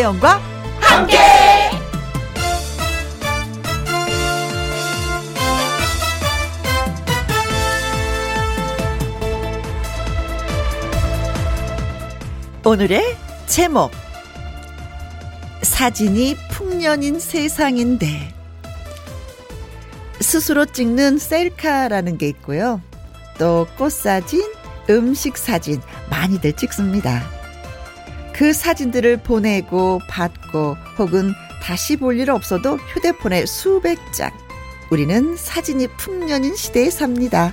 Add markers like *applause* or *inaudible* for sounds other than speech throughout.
김혜영과 함께. 오늘의 제목 사진이 풍년인 세상인데 스스로 찍는 셀카라는 게 있고요. 또 꽃사진, 음식 사진 많이들 찍습니다. 그 사진들을 보내고 받고 혹은 다시 볼 일 없어도 휴대폰에 수백 장. 우리는 사진이 풍년인 시대에 삽니다.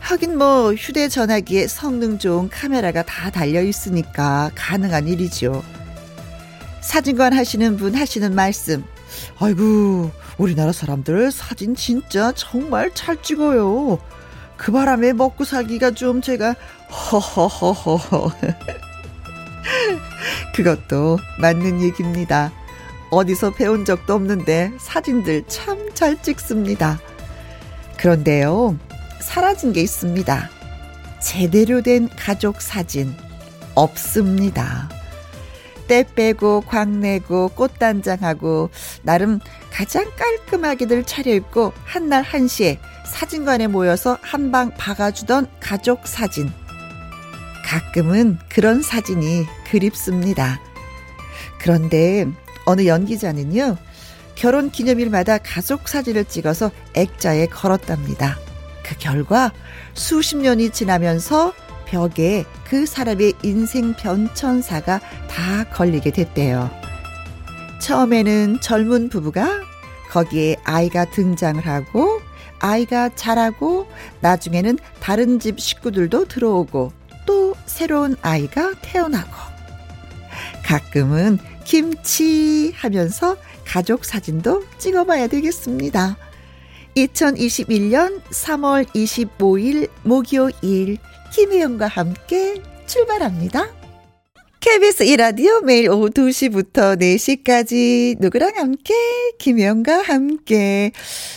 하긴 뭐 휴대전화기에 성능 좋은 카메라가 다 달려 있으니까 가능한 일이죠. 사진관 하시는 분 하시는 말씀. 아이고, 우리나라 사람들 사진 진짜 정말 잘 찍어요. 그 바람에 먹고 살기가 좀 제가 허허허허. *laughs* 그것도 맞는 얘기입니다. 어디서 배운 적도 없는데 사진들 참 잘 찍습니다. 그런데요, 사라진 게 있습니다. 제대로 된 가족 사진 없습니다. 때 빼고 광 내고 꽃단장하고 나름 가장 깔끔하게들 차려입고 한날 한시에 사진관에 모여서 한방 박아주던 가족 사진. 가끔은 그런 사진이 그립습니다. 그런데 어느 연기자는요, 결혼 기념일마다 가족 사진을 찍어서 액자에 걸었답니다. 그 결과 수십 년이 지나면서 벽에 그 사람의 인생 변천사가 다 걸리게 됐대요. 처음에는 젊은 부부가 거기에 아이가 등장을 하고 아이가 자라고 나중에는 다른 집 식구들도 들어오고 또 새로운 아이가 태어나고 가끔은 김치 하면서 가족 사진도 찍어봐야 되겠습니다. 2021년 3월 25일 목요일 김혜영과 함께 출발합니다. KBS 이라디오 매일 오후 2시부터 4시까지 누구랑 함께 김혜영과 함께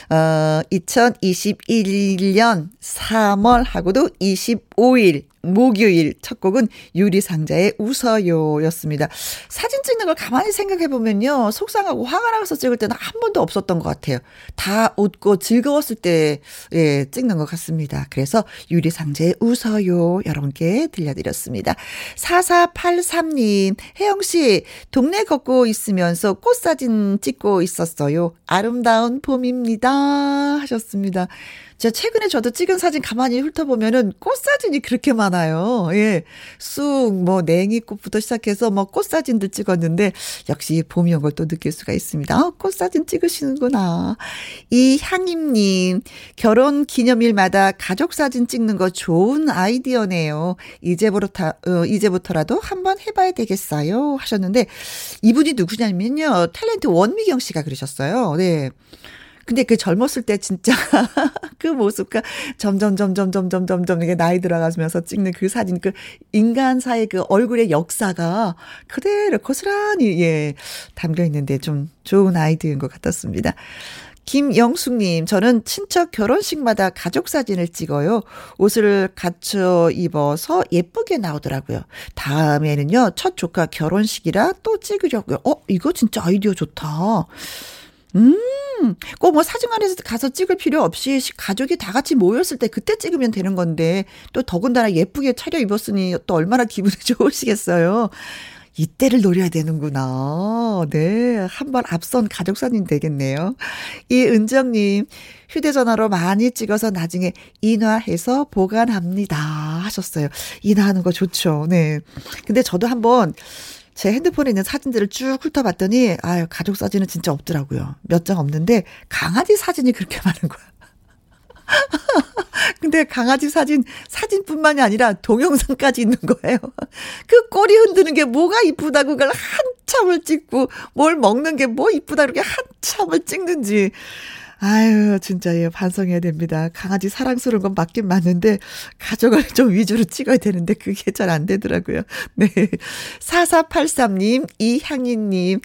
어 2021년 3월하고도 25일 목요일 첫 곡은 유리상자의 웃어요 였습니다. 사진 찍는 걸 가만히 생각해 보면요. 속상하고 화가 나서 찍을 때는 한 번도 없었던 것 같아요. 다 웃고 즐거웠을 때, 예, 찍는 것 같습니다. 그래서 유리상자의 웃어요 여러분께 들려드렸습니다. 4483님, 혜영씨, 동네 걷고 있으면서 꽃사진 찍고 있었어요. 아름다운 봄입니다. 하셨습니다. 제가 최근에 저도 찍은 사진 가만히 훑어보면은 꽃 사진이 그렇게 많아요. 예. 쑥, 뭐, 냉이꽃부터 시작해서 뭐 꽃 사진들 찍었는데, 역시 봄이 온 걸 또 느낄 수가 있습니다. 아, 꽃 사진 찍으시는구나. 이 향임님, 결혼 기념일마다 가족 사진 찍는 거 좋은 아이디어네요. 이제부터, 어, 이제부터라도 한번 해봐야 되겠어요. 하셨는데, 이분이 누구냐면요. 탤런트 원미경 씨가 그러셨어요. 네. 근데 그 젊었을 때 진짜 *laughs* 그 모습과 점점 점점 점점 점점 이게 나이 들어가면서 찍는 그 사진 그 인간사의 그 얼굴의 역사가 그대로 고스란히 예 담겨 있는데 좀 좋은 아이디어인 것 같았습니다. 김영숙님, 저는 친척 결혼식마다 가족 사진을 찍어요. 옷을 갖춰 입어서 예쁘게 나오더라고요. 다음에는요, 첫 조카 결혼식이라 또 찍으려고요. 어, 이거 진짜 아이디어 좋다. 음, 꼭 뭐 사진관에서 가서 찍을 필요 없이 가족이 다 같이 모였을 때 그때 찍으면 되는 건데 또 더군다나 예쁘게 차려 입었으니 또 얼마나 기분이 *laughs* 좋으시겠어요. 이때를 노려야 되는구나. 네. 한번 앞선 가족 사진 되겠네요. 이은정님, 휴대전화로 많이 찍어서 나중에 인화해서 보관합니다. 하셨어요. 인화하는 거 좋죠. 네. 근데 저도 한번 제 핸드폰에 있는 사진들을 쭉 훑어봤더니, 아유, 가족 사진은 진짜 없더라고요. 몇 장 없는데, 강아지 사진이 그렇게 *laughs* 많은 거야. *laughs* 근데 강아지 사진, 사진뿐만이 아니라 동영상까지 있는 거예요. *laughs* 그 꼬리 흔드는 게 뭐가 이쁘다고 그걸 한참을 찍고, 뭘 먹는 게 뭐 이쁘다 그렇게 한참을 찍는지. 아유, 진짜, 예, 반성해야 됩니다. 강아지 사랑스러운 건 맞긴 맞는데, 가족을 좀 위주로 찍어야 되는데, 그게 잘 안 되더라고요. *laughs* 네. 4483님, 이향희님,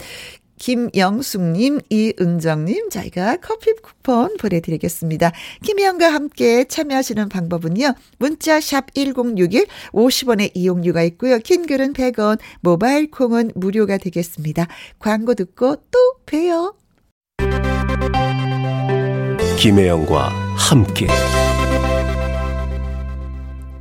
김영숙님, 이은정님, 저희가 커피 쿠폰 보내드리겠습니다. 김혜영과 함께 참여하시는 방법은요. 문자 샵 1061, 50원의 이용료가 있고요. 긴 글은 100원, 모바일 콩은 무료가 되겠습니다. 광고 듣고 또 봬요. 김혜영과 함께.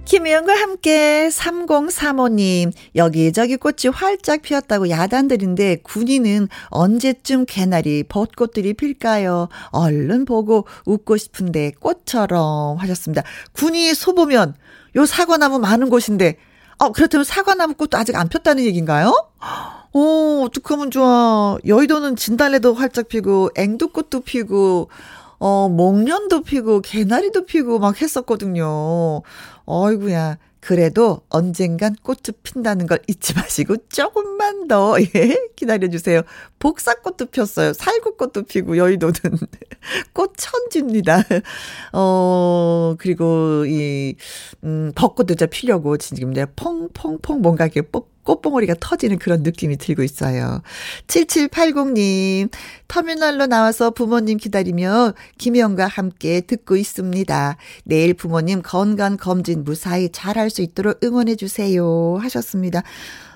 김혜영과 함께 3035님, 여기저기 꽃이 활짝 피었다고 야단들인데 군인은 언제쯤 개나리 벚꽃들이 필까요? 얼른 보고 웃고 싶은데 꽃처럼 하셨습니다. 군이 소보면 요 사과나무 많은 곳인데, 어, 그렇다면 사과나무 꽃도 아직 안 폈다는 얘기인가요? 오, 어떡하면 좋아. 여의도는 진달래도 활짝 피고, 앵두꽃도 피고, 어, 목련도 피고, 개나리도 피고 막 했었거든요. 어이구야. 그래도 언젠간 꽃이 핀다는 걸 잊지 마시고 조금만 더, *laughs* 예, 기다려 주세요. 복사꽃도 폈어요. 살구꽃도 피고, 여의도는. *laughs* 꽃 천지입니다. 어, 그리고 이, 음, 벚꽃도 진 피려고 지금 이제 퐁퐁퐁 뭔가 이렇게 뽑, 꽃봉오리가 터지는 그런 느낌이 들고 있어요. 7780님, 터미널로 나와서 부모님 기다리며 김영과 함께 듣고 있습니다. 내일 부모님 건강 검진 무사히 잘할 수 있도록 응원해 주세요. 하셨습니다.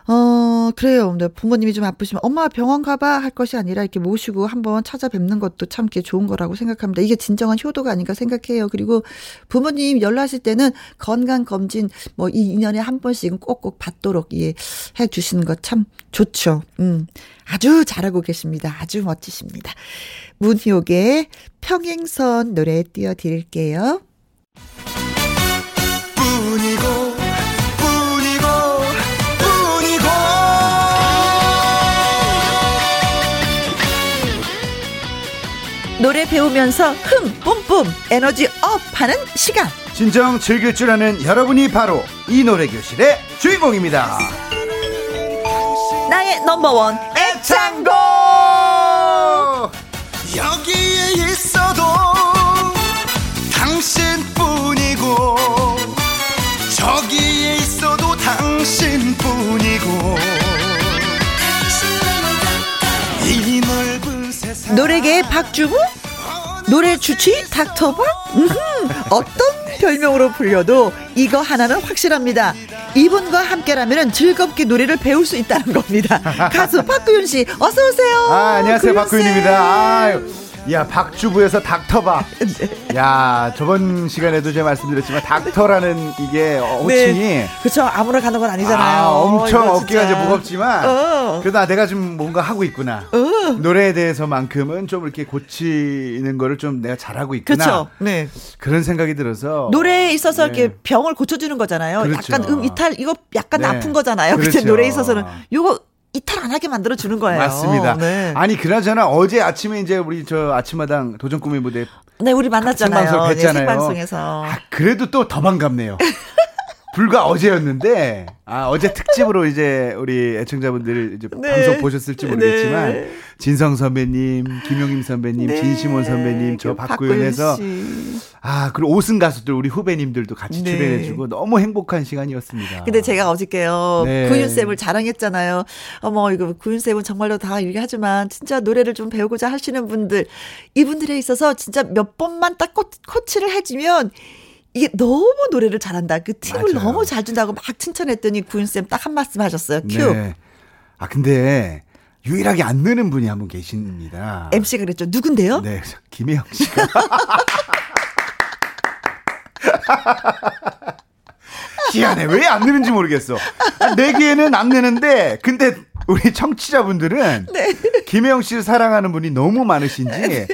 어, 그래요. 네, 부모님이 좀 아프시면 엄마 병원 가봐 할 것이 아니라 이렇게 모시고 한번 찾아뵙는 것도 참 좋은 거라고 생각합니다. 이게 진정한 효도가 아닌가 생각해요. 그리고 부모님 연락하실 때는 건강 검진 뭐 2년에 한 번씩은 꼭꼭 받도록 예, 해 주시는 것 참 좋죠. 음. 아주 잘하고 계십니다. 아주 멋지십니다. 문희옥의 평행선 노래 띄워 드릴게요. 노래 배우면서 흥 뿜뿜 에너지 up 하는 시간. 진정 즐길 줄 아는 여러분이 바로 이 노래 교실의 주인공입니다. 나의 넘버원 애창곡! 여기에 있어 노래계의 박주부 노래 주치 닥터박 어떤 별명으로 불려도 이거 하나는 확실합니다. 이분과 함께라면 즐겁게 노래를 배울 수 있다는 겁니다. 가수 박구윤 씨 어서 오세요. 아, 안녕하세요 박구윤입니다. 아유. 야 박주부에서 닥터박. *laughs* 네. 야 저번 시간에도 제가 말씀드렸지만 닥터라는 이게 호칭이 네. 그렇죠 아무나 가는 건 아니잖아요. 아, 엄청 어 깨가 이제 무겁지만 어. 그래도 아, 내가 좀 뭔가 하고 있구나. 어. 노래에 대해서만큼은 좀 이렇게 고치는 거를 좀 내가 잘하고 있구나. 그렇죠. 네. 그런 생각이 들어서 노래에 있어서 네. 이렇게 병을 고쳐주는 거잖아요. 그렇죠. 약간 음 이탈 이거 약간 네. 아픈 거잖아요. 그렇죠. 노래에 있어서는 요거 이탈 안 하게 만들어 주는 거예요. 맞습니다. 네. 아니 그나저나 어제 아침에 이제 우리 저 아침마당 도전 꿈의 무대 네, 우리 만났잖아요. 생방송 네, 했잖아요. 네, 생방송에서. 아, 그래도 또 더 반갑네요. *laughs* 불과 어제였는데 아 어제 특집으로 이제 우리 애청자분들 이제 네. 방송 보셨을지 모르겠지만 네. 진성 선배님, 김용임 선배님, 네. 진심원 선배님, 저 박구윤에서 아 그리고 오승 가수들 우리 후배님들도 같이 네. 출연해주고 너무 행복한 시간이었습니다. 근데 제가 어저께요 네. 구윤 쌤을 자랑했잖아요. 어머 이거 구윤 쌤은 정말로 다 얘기하지만 진짜 노래를 좀 배우고자 하시는 분들 이분들에 있어서 진짜 몇 번만 딱 코, 코치를 해주면 이게 너무 노래를 잘한다. 그 팁을 맞아요. 너무 잘 준다고 막 칭찬했더니 구윤쌤 딱 한 말씀 하셨어요. 큐. 네. 아, 근데 유일하게 안 느는 분이 한 분 계십니다. MC가 그랬죠. 누군데요? 네. 김혜영 씨가. *laughs* 희한해. 왜 안 느는지 모르겠어. 내기에는 안 느는데, 근데 우리 청취자분들은 네. 김혜영 씨를 사랑하는 분이 너무 많으신지 네.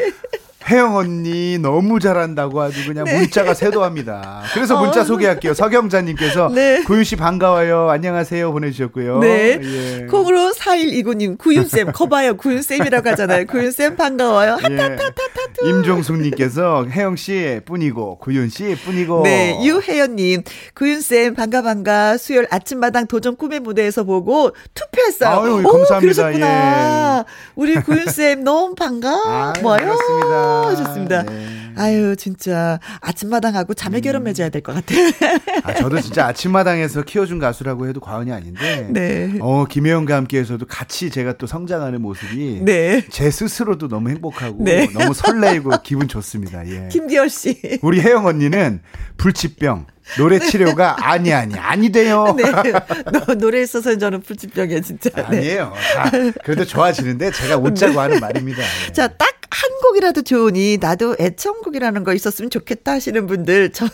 혜영 언니 너무 잘한다고 아주 그냥 네. 문자가 쇄도합니다. 그래서 문자 어. 소개할게요. 서경자님께서 네. 구윤 씨 반가워요. 안녕하세요 보내주셨고요. 네. 예. 콩으로 4129님 구윤쌤 거봐요 구윤쌤이라고 하잖아요. 구윤쌤 반가워요. 예. 하타타타타투. 임종숙님께서 혜영 씨 뿐이고 구윤 씨 뿐이고. 네. 유혜연님 구윤 쌤 반가 반가 수요일 아침마당 도전 꿈의 무대에서 보고 투표했어요. 아유, 감사합니다. 그러셨구나. 예. 우리 구윤 쌤 너무 반가. 아, 뭐요? 반갑습니다. 좋습니다. 네. 아유, 진짜 아침마당하고 자매 결혼 맺어야 될 것 같아. *laughs* 아, 저도 진짜 아침마당에서 키워준 가수라고 해도 과언이 아닌데. 네. 어, 김혜영과 함께해서도 같이 제가 또 성장하는 모습이 네. 제 스스로도 너무 행복하고 네. 너무 설레이고 *laughs* 기분 좋습니다. 예. 김기열 씨. 우리 혜영 언니는 불치병 노래 치료가 아니 아니 아니 돼요. 네. 너, 노래에 있어서 저는 불치병이야, 진짜. 네. 아니에요. 다 그래도 좋아지는데 제가 웃자고 하는 말입니다. 예. 자, 딱 한 곡이라도 좋으니 나도 애청곡이라는 거 있었으면 좋겠다 하시는 분들 저,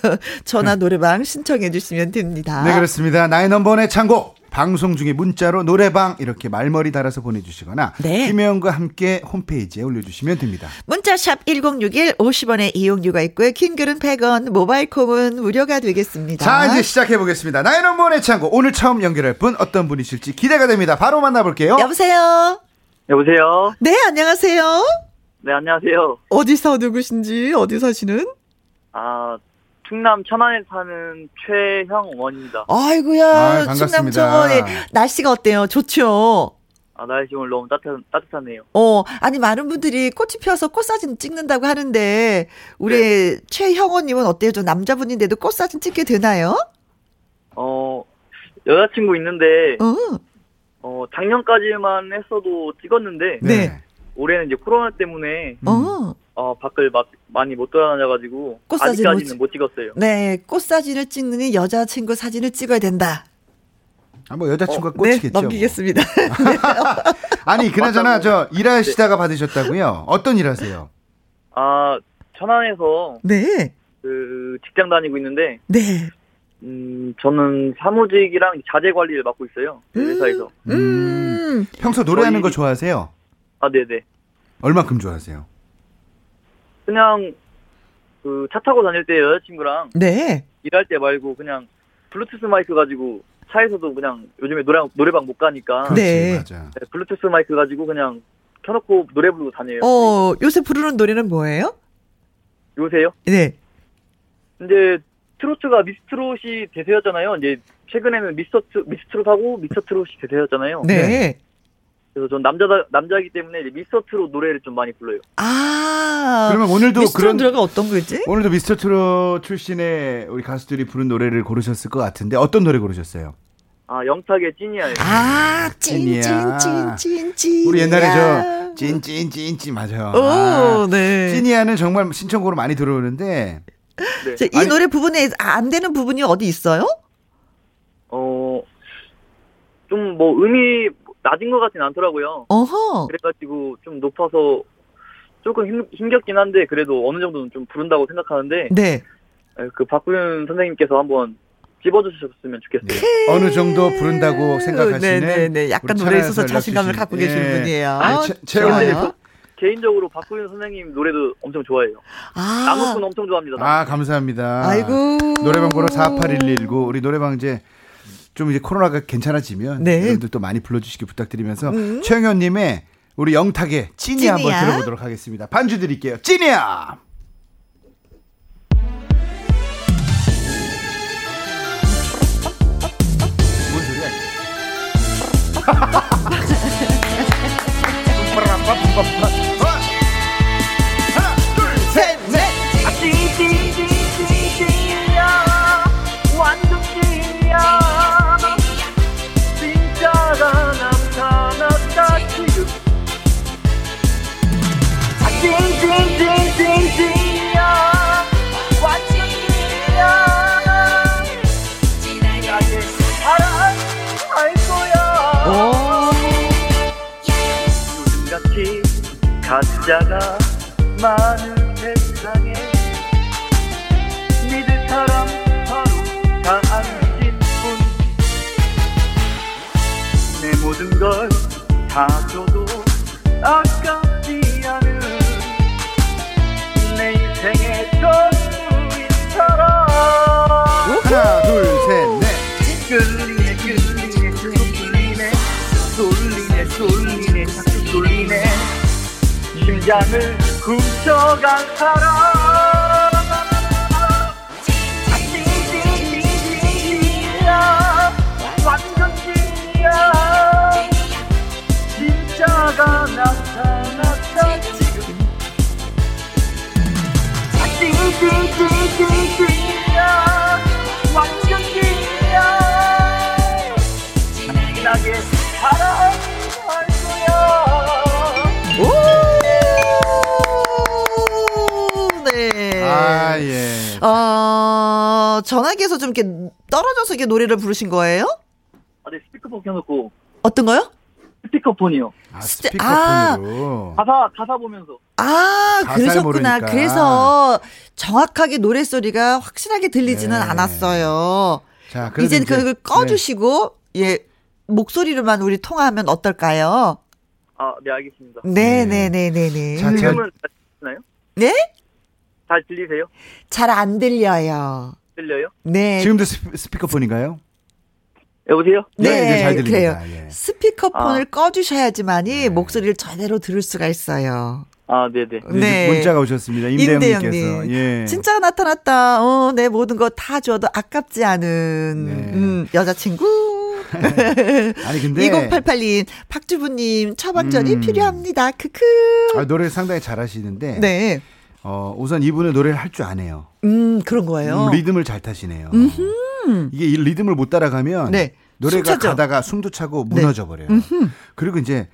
전화 노래방 신청해 주시면 됩니다. 네 그렇습니다. 나의 넘버원의 창고 방송 중에 문자로 노래방 이렇게 말머리 달아서 보내주시거나 네. 김혜영과 함께 홈페이지에 올려주시면 됩니다. 문자샵 1061 50원의 이용료가 있고요. 긴 글은 100원, 모바일 콩은 무료가 되겠습니다. 자 이제 시작해 보겠습니다. 나의 넘버원의 창고 오늘 처음 연결할 분 어떤 분이실지 기대가 됩니다. 바로 만나볼게요. 여보세요? 여보세요? 네, 안녕하세요. 네, 안녕하세요. 어디서 누구신지, 어디 사시는? 아, 충남 천안에 사는 최형원입니다. 아이고야, 반갑습니다. 충남 청원에 날씨가 어때요? 좋죠? 아, 날씨 오늘 너무 따뜻, 따뜻하네요. 어, 아니, 많은 분들이 꽃이 피어서 꽃사진 찍는다고 하는데, 우리 최형원님은 어때요? 저 남자분인데도 꽃사진 찍게 되나요? 어, 여자친구 있는데, 어, 어, 작년까지만 했어도 찍었는데, 네. 올해는 이제 코로나 때문에, 어. 어, 밖을 막 많이 못 돌아다녀가지고, 꽃사진 아직까지는 못 못 찍었어요. 네, 꽃사진을 찍느니 여자친구 사진을 찍어야 된다. 아, 뭐 여자친구가 네, 꽂히겠죠. 넘기겠습니다. *laughs* 아니 그나저나 저 네. 일하시다가 받으셨다고요? 어떤 일하세요? 아, 천안에서 네, 그 직장 다니고 있는데, 네. 음, 저는 사무직이랑 자재 관리를 맡고 있어요. 그 회사에서. 음, 평소 노래하는 저희- 거 좋아하세요? 아, 네네. 얼마큼 좋아하세요? 그냥, 그, 차 타고 다닐 때 여자친구랑 네. 일할 때 말고 그냥 블루투스 마이크 가지고 차에서도 그냥 요즘에 노래, 노래방 못 가니까 그렇지, 네. 맞아. 네, 블루투스 마이크 가지고 그냥 켜놓고 노래 부르고 다녀요. 어, 요새 부르는 노래는 뭐예요? 요새요? 네. 이제 트로트가 미스트롯이 대세였잖아요. 이제 최근에는 미스터 미스트롯하고 미스터 트롯이 대세였잖아요. 네. 그래서 전 남자다 남자이기 때문에 이제 미스터 트롯 노래를 좀 많이 불러요. 아. 그러면 오늘도 미스터 그런 노래가 어떤 거지? 오늘도 미스터 트롯 출신의 우리 가수들이 부른 노래를 고르셨을 것 같은데 어떤 노래 고르셨어요? 아 영탁의 찐이야요. 아, 찐이야. 찐찐찐찐찐. 우리 옛날에 저 찐찐찐찐 맞아요. 오, 아, 네. 찐이야는 정말 신청곡으로 많이 들어오는데 네. 자, 이 아니- 노래 부분에 안 되는 부분이 어디 있어요? 어 좀 뭐 음이 낮은 것 같진 않더라고요. 어허. 그래가지고 좀 높아서 조금 힘, 힘겹긴 한데 그래도 어느 정도는 좀 부른다고 생각하는데 네. 에, 그 박구윤 선생님께서 한번 찝어주셨으면 좋겠어요. 어느 정도 부른다고 생각하시는 네네네. 약간 우리 노래에 있어서 자신감을 갖고 계시는 예. 분이에요. 좋아요. 최영원님. 개인적으로 박구윤 선생님 노래도 엄청 좋아해요. 아, 나무꾼 엄청 좋아합니다. 나무꾼. 아 감사합니다. 아이고. 노래방 번호 48119 우리 노래방 이제 좀 이제 코로나가 괜찮아지면 네. 여러분들 또 많이 불러주시기 부탁드리면서 음. 최영현님의 우리 영탁의 찐이 한번. 들어보도록 하겠습니다. 반주 드릴게요. 찐이야. 뭔 소리야? *laughs* 가짜가 많은 세상에 믿을 사람 바로 당신 뿐 내 모든 걸 다 줘도 아깝 세상을 훔쳐간 사람. 진이야 완전 진이야 진짜가 나타났다 지금 진이야 완전 진이야 신나게 전화기에서 좀 이렇게 떨어져서 이렇게 노래를 부르신 거예요? 아, 네, 스피커폰 켜놓고 어떤 거요? 스피커폰이요. 아, 스피커폰으로. 가사 가사 보면서 아, 그러셨구나. 모르니까. 그래서 정확하게 노래소리가 확실하게 들리지는 네. 않았어요. 자, 이제- 그걸 꺼주시고, 예, 목소리로만 우리 통화하면 어떨까요? 아, 네 알겠습니다. 네네네네네. 자, 자, 지금은 잘 들리나요? 네? 잘 들리세요? 잘 안 들려요. 들려요? 네. 지금도 스피, 스피커폰인가요? 여보세요? 네, 네, 이제 잘 들립니다. 그래요. 예. 스피커폰을 아. 꺼주셔야지만이 네. 목소리를 제대로 들을 수가 있어요. 아, 네네. 네, 네. 이제 문자가 오셨습니다. 임대영님께서. 임대영님. 예. 진짜 나타났다. 어, 내 모든 거 다 줘도 아깝지 않은 네. 음, 여자친구. *laughs* 아니 근데 2088님, 박주부님, 처방전이 음. 필요합니다. 크크. 아, 노래를 상당히 잘하시는데 네. 어, 우선 이분은 노래를 할 줄 아네요. 음, 그런 거예요. 음, 리듬을 잘 타시네요. 음흠. 이게 이 리듬을 못 따라가면 네. 노래가 숨차죠. 가다가 숨도 차고 네. 무너져 버려요. 그리고 이제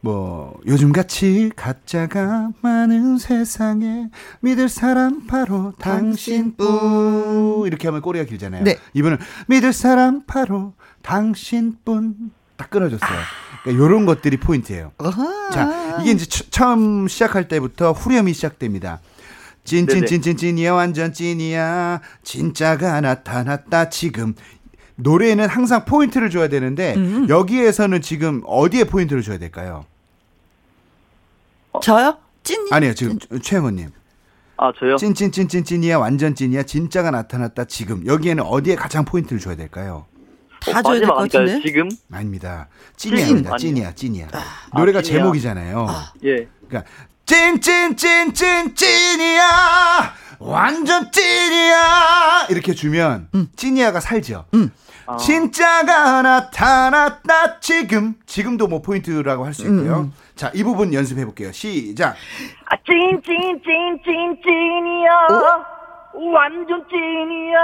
뭐 요즘 같이 가짜가 많은 세상에 믿을 사람 바로 당신뿐 이렇게 하면 꼬리가 길잖아요. 네. 이분은 믿을 사람 바로 당신뿐 딱 끊어졌어요. 그러니까 이런 것들이 포인트예요. 어허. 자, 이게 이제 처- 처음 시작할 때부터 후렴이 시작됩니다. 찐찐찐찐찐이야 완전 찐이야 진짜가 나타났다 지금 노래에는 항상 포인트를 줘야 되는데 음. 여기에서는 지금 어디에 포인트를 줘야 될까요? 저요? 찐? 아니요 지금 최영호님 아, 저요? 찐찐찐찐찐이야 완전 찐이야 진짜가 나타났다 지금 여기에는 어디에 가장 포인트를 줘야 될까요? 다 어, 줘야 될 것? 같은데? 지금? 아닙니다 찐. 찐이야. 찐이야 찐이야 노래가 찐이야. 제목이잖아요 예. 그러니까 찐찐찐찐 찐이야 완전 찐이야 이렇게 주면 찐이야가 살죠. 아. 진짜가 나타났다 지금 지금도 뭐 포인트라고 할 수 있고요. 자이 부분 연습해 볼게요. 시작. 아, 찐, 찐, 찐, 찐, 찐이야. 완전 찐이야.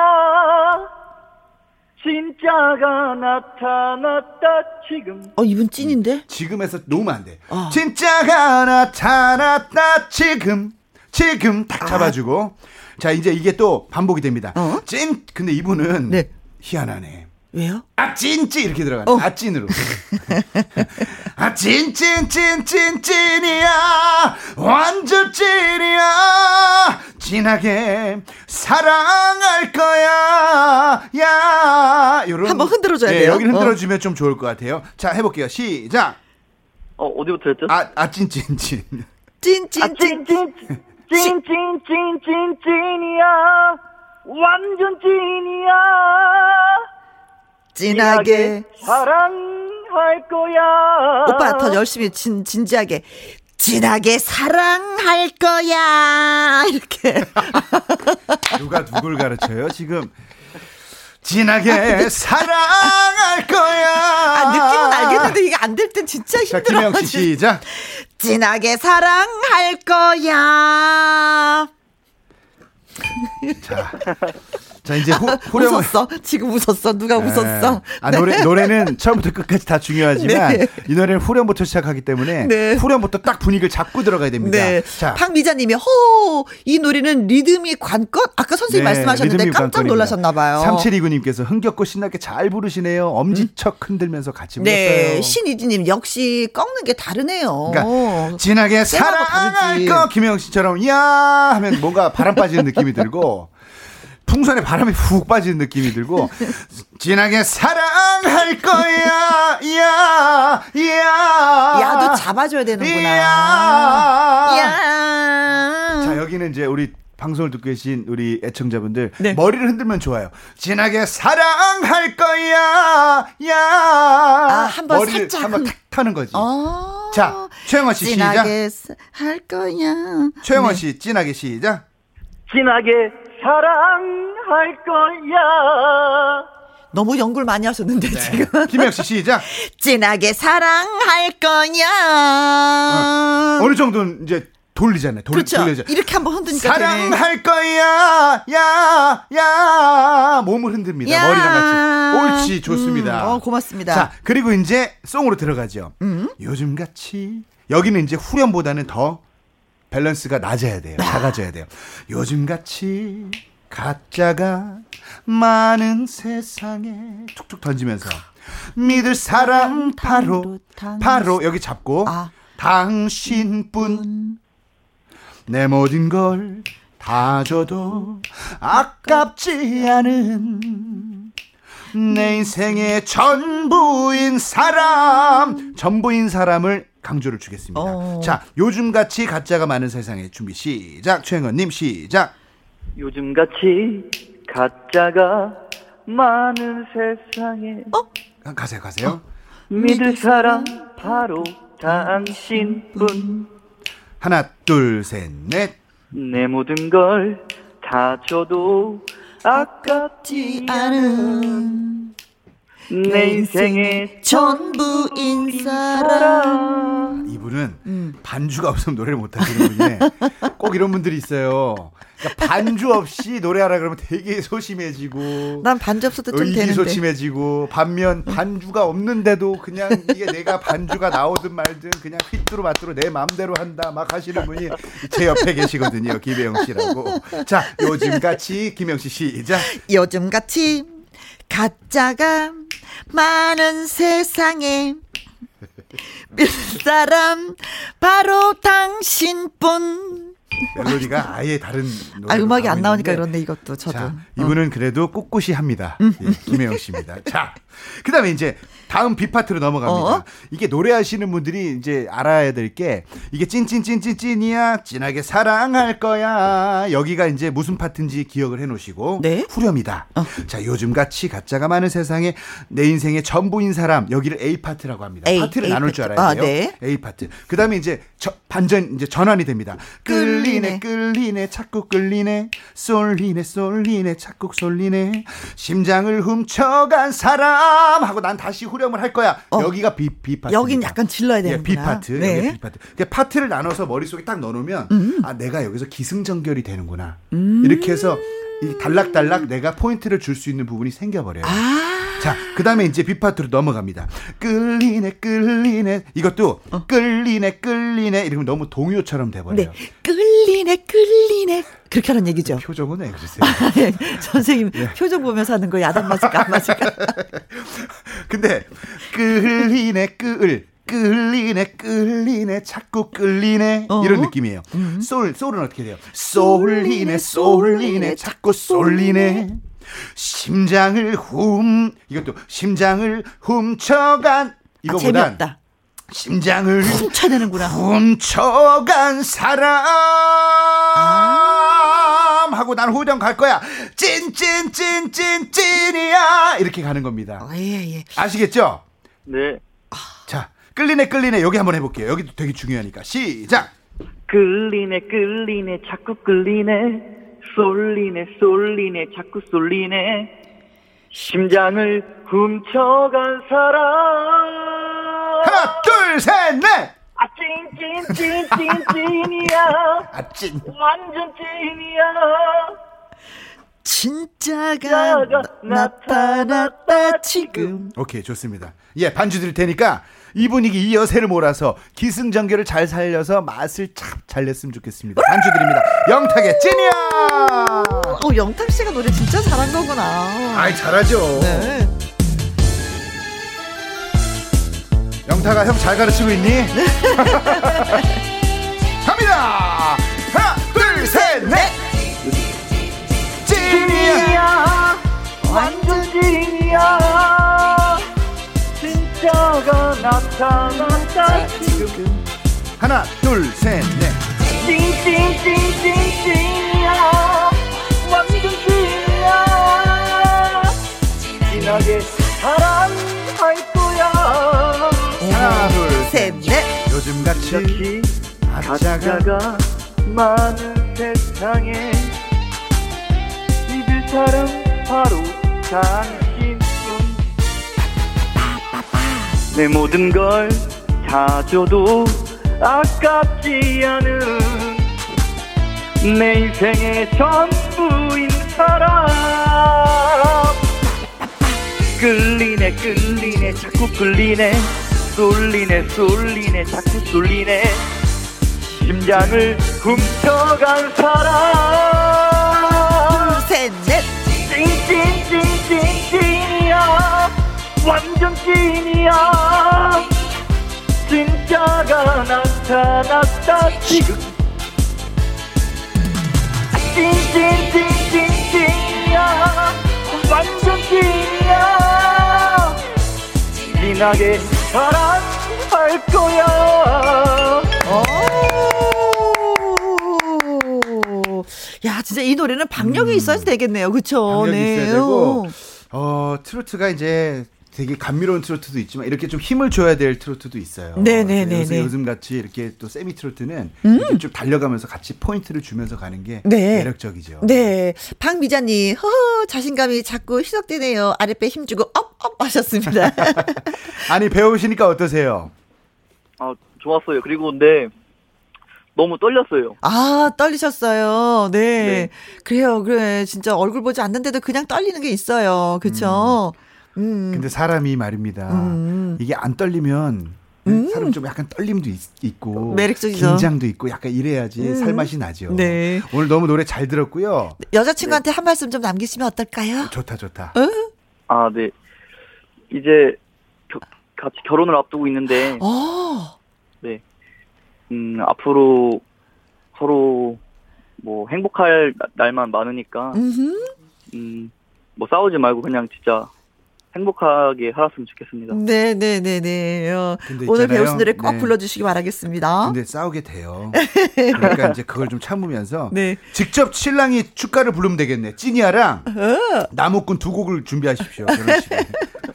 진짜가 나타났다, 지금. 어, 이분 찐인데? 지금에서 놓으면 안 돼. 어. 진짜가 나타났다 지금 지금 딱 잡아주고 자 이제 이게 또 반복이 됩니다. 어? 찐 근데 이분은 네. 희한하네. 왜요? 아 찐찌 이렇게 들어가네. 어. 아 찐으로. *laughs* 아 찐찐찐찐 찐이야 완전 찐이야 진하게 사랑할 거야 야 요런 한번 흔들어줘야 네, 돼요. 여기 어. 흔들어주면 좀 좋을 것 같아요. 자 해볼게요. 시작. 어, 어디부터 했죠? 아, 아, 찐찐찐. 찐, 찐, 아, 찐. 찐, 찐, 찐, 찐, 찐, 찐, 찐이야. 완전 찐이야. 진하게. 사랑할 거야. 오빠 더 열심히 진, 진지하게. 진하게 사랑할 거야. *laughs* 이렇게. *laughs* 누가 누굴 가르쳐요? 지금 진하게 사랑할 거야. 아, 느낌은 알겠는데 이게 안 될 땐 진짜 자, 힘들어. 김영 씨 시작. 진하게 사랑할 거야. 자, 자 이제 후, *laughs* 후렴을. 웃었어. 지금 웃었어. 누가 웃었어. 네. 아, 노래, 노래는 처음부터 끝까지 다 중요하지만 네. 이 노래는 후렴부터 시작하기 때문에 네. 후렴부터 딱 분위기를 잡고 들어가야 됩니다. 네. 자, 박미자님이 허, 이 노래는 리듬이 관건? 아까 선생님 네, 말씀하셨는데 깜짝 관건입니다. 놀라셨나 봐요. 3729님께서 흥겹고 신나게 잘 부르시네요. 엄지척 흔들면서 같이 불렀어요. 네. 신이지님 역시 꺾는 게 다르네요. 그러니까 진하게 쌤하고 사랑할. 거 김영 씨처럼 야 하면 뭔가 바람 빠지는 느낌이 들고 풍선에 바람이 훅 빠지는 느낌이 들고 진하게 사랑할 거야 야 야. 야도 잡아줘야 되는구나. 야. 야. 자 여기는 이제 우리 방송을 듣고 계신 우리 애청자분들 네. 머리를 흔들면 좋아요. 진하게 사랑할 거야 야. 아, 한번 머리를 살짝 한번 흔- 탁 타는 거지. 어. 자 최영원 씨 시작. 진하게 사- 할 거야. 최영원 네. 씨 진하게 시작. 진하게 사랑할 거야. 너무 연구를 많이 하셨는데 네. 지금. 김영 씨 시작. *laughs* 진하게 사랑할 거야. 어느 정도는 이제 돌리잖아요. 돌, 그렇죠. 돌리죠. 이렇게 한번 흔드니까 되네. 사랑할 거야, 야, 야. 몸을 흔듭니다. 야. 머리랑 같이. 옳지, 좋습니다. 음, 어, 고맙습니다. 자, 그리고 이제 송으로 들어가죠. 음. 요즘 같이. 여기는 이제 후렴보다는 더 밸런스가 낮아야 돼요. 작아져야 돼요. 요즘 같이 가짜가 많은 세상에 툭툭 던지면서 믿을 사람 바로 바로 여기 잡고 아. 당신뿐 내 모든 걸 다 줘도 아깝지 않은 내 인생의 전부인 사람 전부인 사람을 강조를 주겠습니다. 어. 자, 요즘같이 가짜가 많은 세상에 준비 시작. 최영건님 시작. 요즘같이 가짜가 많은 세상에 가- 가세요, 가세요. 믿을 사람 바로 당신뿐 하나, 둘, 셋, 넷. 내 모든 걸 다 줘도 아깝지 않은 내 인생의 전부인 사람. 이분은 음. 반주가 없으면 노래를 못 하시는 분이네. 꼭 이런 분들이 있어요. 그러니까 반주 없이 노래하라 그러면 되게 소심해지고. 난 반주 없어도 좀 되는데. 의기소침해지고 반면 반주가 없는데도 그냥 이게 내가 반주가 나오든 말든 그냥 휘뚜루 마뚜루 내 마음대로 한다 막 하시는 분이 제 옆에 계시거든요 김혜영 씨라고 자 요즘같이 김영 씨 시작 요즘 같이 가짜가 많은 세상에 믿을 사람 바로 당신뿐. 멜로디가 아예 다른 아 음악이 안 나오니까 그런데 이것도 저도. 자, 어. 이분은 그래도 꿋꿋이 합니다. 예, 김혜영 씨입니다. 자, 그 다음에 이제 다음 B 파트로 넘어갑니다. 어? 이게 노래하시는 분들이 이제 알아야 될 게 이게 찐찐찐찐찐이야 진하게 사랑할 거야 여기가 이제 무슨 파트인지 기억을 해놓으시고 네. 후렴이다. 어. 자, 요즘 같이 가짜가 많은 세상에 내 인생의 전부인 사람 여기를 A 파트라고 합니다. A, 파트를 A 나눌 줄 파트. 알아야 아, 돼요. 네. A 파트. 그 다음에 이제 저- 반전 이제 전환이 됩니다. 끌리네 끌리네. 끌리네 자꾸 끌리네 쏠리네 쏠리네 자꾸 쏠리네 심장을 훔쳐간 사람 하고 난 다시 후렴을 할 거야. 어. 여기가 B B 파트. 여긴 약간 질러야 예, 되는구나. B 파트. 네. 음. 여기 B 파트. 그 파트를 나눠서 머릿속에 딱 넣어 놓으면 아 내가 여기서 기승전결이 되는구나. 음. 이렇게 해서 이 달락달락 내가 포인트를 줄 수 있는 부분이 생겨버려요. 아. 자, 그 다음에 이제 비파트로 넘어갑니다. 끌리네, 끌리네. 이것도 끌리네, 끌리네. 이러면 너무 동요처럼 돼버려요. 어. 네. 끌리네, 끌리네. 그렇게 하는 얘기죠. 표정은 왜 그러세요? 선생님 예. 표정 보면서 하는 거 야단 맞을까 안 맞을까? *laughs* 근데 끌리네, 끌. 끌리네, 끌리네, 자꾸 끌리네. 어? 이런 느낌이에요. 솔, 솔은 어떻게 돼요? 쏠리네, 쏠리네, 자꾸 쏠리네. 심장을 훔, 이것도 심장을 훔쳐간, 아, 이거보단 재미없다. 심장을 훔쳐야 되는구나. 훔쳐간 사람 하고 난 후렴 갈 거야 찐찐찐찐 찐이야 이렇게 가는 겁니다 어, 예, 예. 아시겠죠? 네자 끌리네 끌리네. 여기 한번 해볼게요. 여기도 되게 중요하니까. 시작! 끌리네 끌리네 자꾸 끌리네. 쏠리네 쏠리네 자꾸 쏠리네. 심장을 훔쳐간 사람. 하나 둘셋넷! 아 찐찐찐찐찐이야. *laughs* 아 찐. 완전 찐이야. 진짜가 나, 나타났다 지금. 오케이 좋습니다. 예 반주 드릴 테니까 이 분위기 이 여세를 몰아서 기승전결을 잘 살려서 맛을 참 잘 냈으면 좋겠습니다 반주 드립니다 영탁의 찐이야 어, 영탁 씨가 노래 진짜 잘한 거구나. 아이 잘하죠 네. 영탁아 형 잘 가르치고 있니? *laughs* 나타났다 지금 하나 둘셋넷. 찐찐찐찐찐이야. 완전 찐이야. 진하게 사랑할 거야. 하나 셋, 둘셋 넷. 요즘같이 가짜가 많은 세상에 믿을 사람 바로 당 내 모든 걸 다 줘도 아깝지 않은 내 인생의 전부인 사람. 끌리네 끌리네 자꾸 끌리네. 쏠리네 쏠리네 자꾸 쏠리네. 심장을 훔쳐간 사람. 셋넷. 찐찐찐찐찐이야. 완전 찐이야 진짜가 나타났다 지금 찐찐찐찐찐이야 완전 찐이야 진하게 사랑할 거야 오. 야, 진짜 이 노래는 박력이 있어야 되겠네요. 그쵸? 음. 네. 박력이 있어야 되고 어 트로트가 이제 되게 감미로운 트로트도 있지만 이렇게 좀 힘을 줘야 될 트로트도 있어요. 네네네네. 그래서 요즘 같이 이렇게 또 세미 트로트는 이렇게 좀 달려가면서 같이 포인트를 주면서 가는 게 음. 네. 매력적이죠. 네. 박미자님, 허허, 자신감이 자꾸 희석되네요. 아랫배 힘주고 up, up 하셨습니다. *laughs* 아니 배우시니까 어떠세요? 아 좋았어요 그리고 근데 너무 떨렸어요 아, 떨리셨어요. 네. 네. 그래요. 그래. 진짜 얼굴 보지 않는데도 그냥 떨리는 게 있어요. 그쵸? 음. 근데 사람이 말입니다. 음. 이게 안 떨리면 사람 좀 약간 떨림도 있, 고 매력적이죠. 음. 긴장도 있고 약간 이래야지 살맛이 나죠. 네. 오늘 너무 노래 잘 들었고요. 여자친구한테 한 말씀 좀 남기시면 어떨까요? 좋다 좋다. 아네 이제 겨- 같이 결혼을 앞두고 있는데 어. 네. 음, 앞으로 서로 뭐 행복할 나- 날만 많으니까 음흠. 음, 뭐 싸우지 말고 그냥 진짜 행복하게 살았으면 좋겠습니다. 네 네 네 네. 어, 근데 오늘 있잖아요. 배우신 노래 꼭 네. 불러주시기 바라겠습니다. 근데 싸우게 돼요. *laughs* 그러니까 이제 그걸 좀 참으면서 네. 직접 신랑이 축가를 부르면 되겠네. 찐이야랑 어. 나무꾼 두 곡을 준비하십시오. 결혼식에.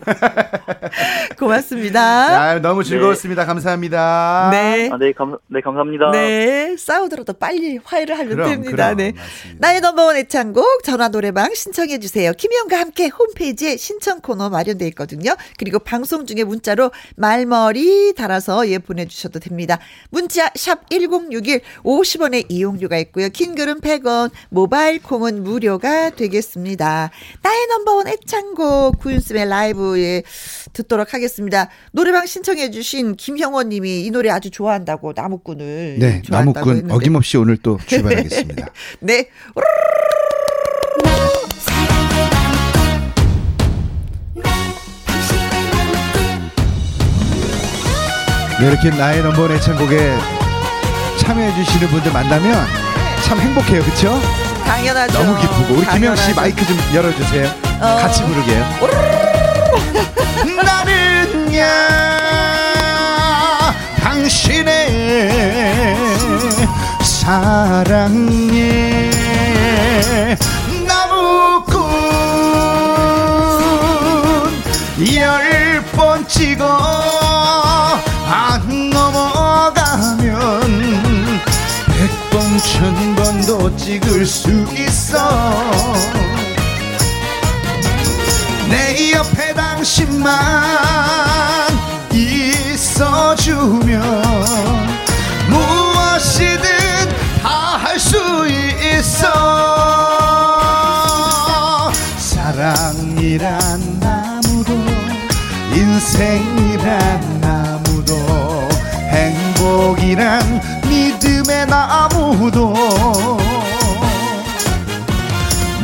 *laughs* 고맙습니다. 자, 너무 즐거웠습니다. 감사합니다. 네. 아, 네, 감, 네, 감사합니다. 네, 싸우더라도 빨리 화해를 하면 그럼, 됩니다. 그럼, 네. 맞습니다. 나의 넘버원 애창곡 전화 노래방 신청해 주세요. 김희영과 함께 홈페이지에 신청 코너 마련돼 있거든요. 그리고 방송 중에 문자로 말머리 달아서 예 보내 주셔도 됩니다. 문자 샵 #1061 50원의 이용료가 있고요. 긴 글은 100원, 모바일 콩은 무료가 되겠습니다. 나의 넘버원 애창곡 구윤스의 라이브 에 듣도록 하겠습니다. 노래방 신청해 주신 김형원 님이 이 노래 아주 좋아한다고 나무꾼을 네, 좋아한다고 나무꾼 했는데. 어김없이 오늘 또 *laughs* 출발하겠습니다. 네. 네, 이렇게 나의 넘버원 애창곡에 참여해 주시는 분들 만나면 참 행복해요. 그렇죠? 당연하죠. 너무 기쁘고 우리 김영 씨 당연하죠. 마이크 좀 열어 주세요. 어. 같이 부르게요. 나는야 당신의 사랑에 나무꾼 열 번 찍어 안 넘어가면 백번 천 번도 찍을 수 있어 당신만 있어주면 무엇이든 다 할 수 있어. 사랑이란 나무도 인생이란 나무도 행복이란 믿음의 나무도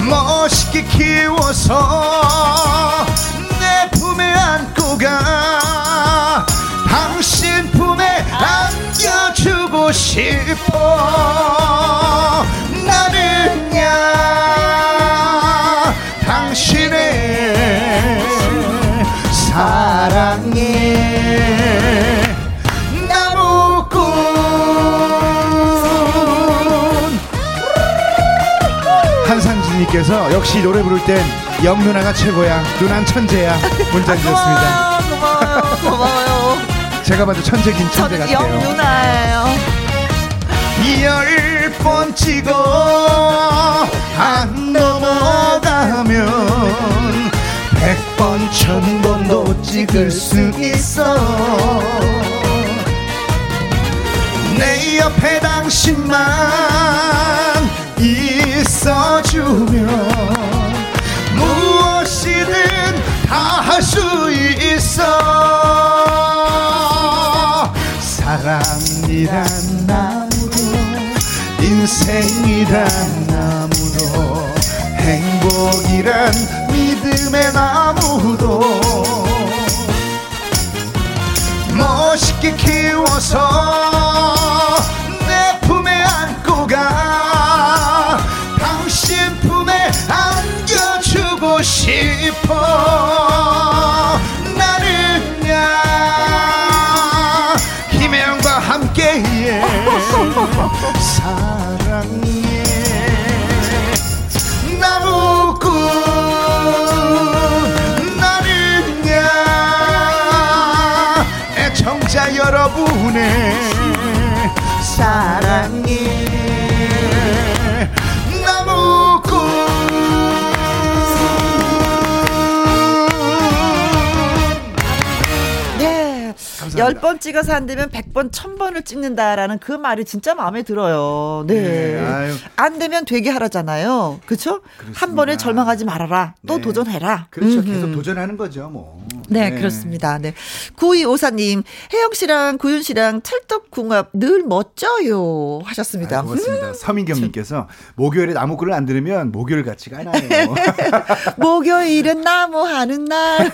멋있게 키워서 안고 가 당신 품에 안겨주고 싶어? 나는야 당신의 사랑에 나무꾼. 한상진님께서 역시 노래 부를 땐 영 누나가 최고야 누난 천재야 문자 주셨습니다 고마워요. 고마워요. 제가 봐도 천재긴 천재 저는 같아요 영 누나예요. 열번 찍어 안 넘어가면 백 번 천 번도 찍을 수 있어 내 옆에 당신만 있어주면 다 할 수 있어. 사랑이란 나무로 인생이란 나무로 행복이란 믿음의 나무도 멋있게 키워서 싶어 나는 야 김혜영과 함께 사랑해. 나무꾼 나는 야 애청자 여러분의 10번 찍어서 안 되면 100번, 1000번을 찍는다라는 그 말이 진짜 마음에 들어요. 네. 네 안 되면 되게 하라잖아요. 그렇죠? 한 번에 절망하지 말아라. 또 네. 도전해라. 그렇죠. 음흠. 계속 도전하는 거죠, 뭐. 네, 네. 그렇습니다. 네. 9254님, 혜영 씨랑 구윤 씨랑 찰떡궁합 늘 멋져요. 하셨습니다. 아, 고맙습니다. 음. 서민경님께서 목요일에 나무 글을 안 들으면 목요일 같지가 않아요. *laughs* 목요일은 나무 하는 날.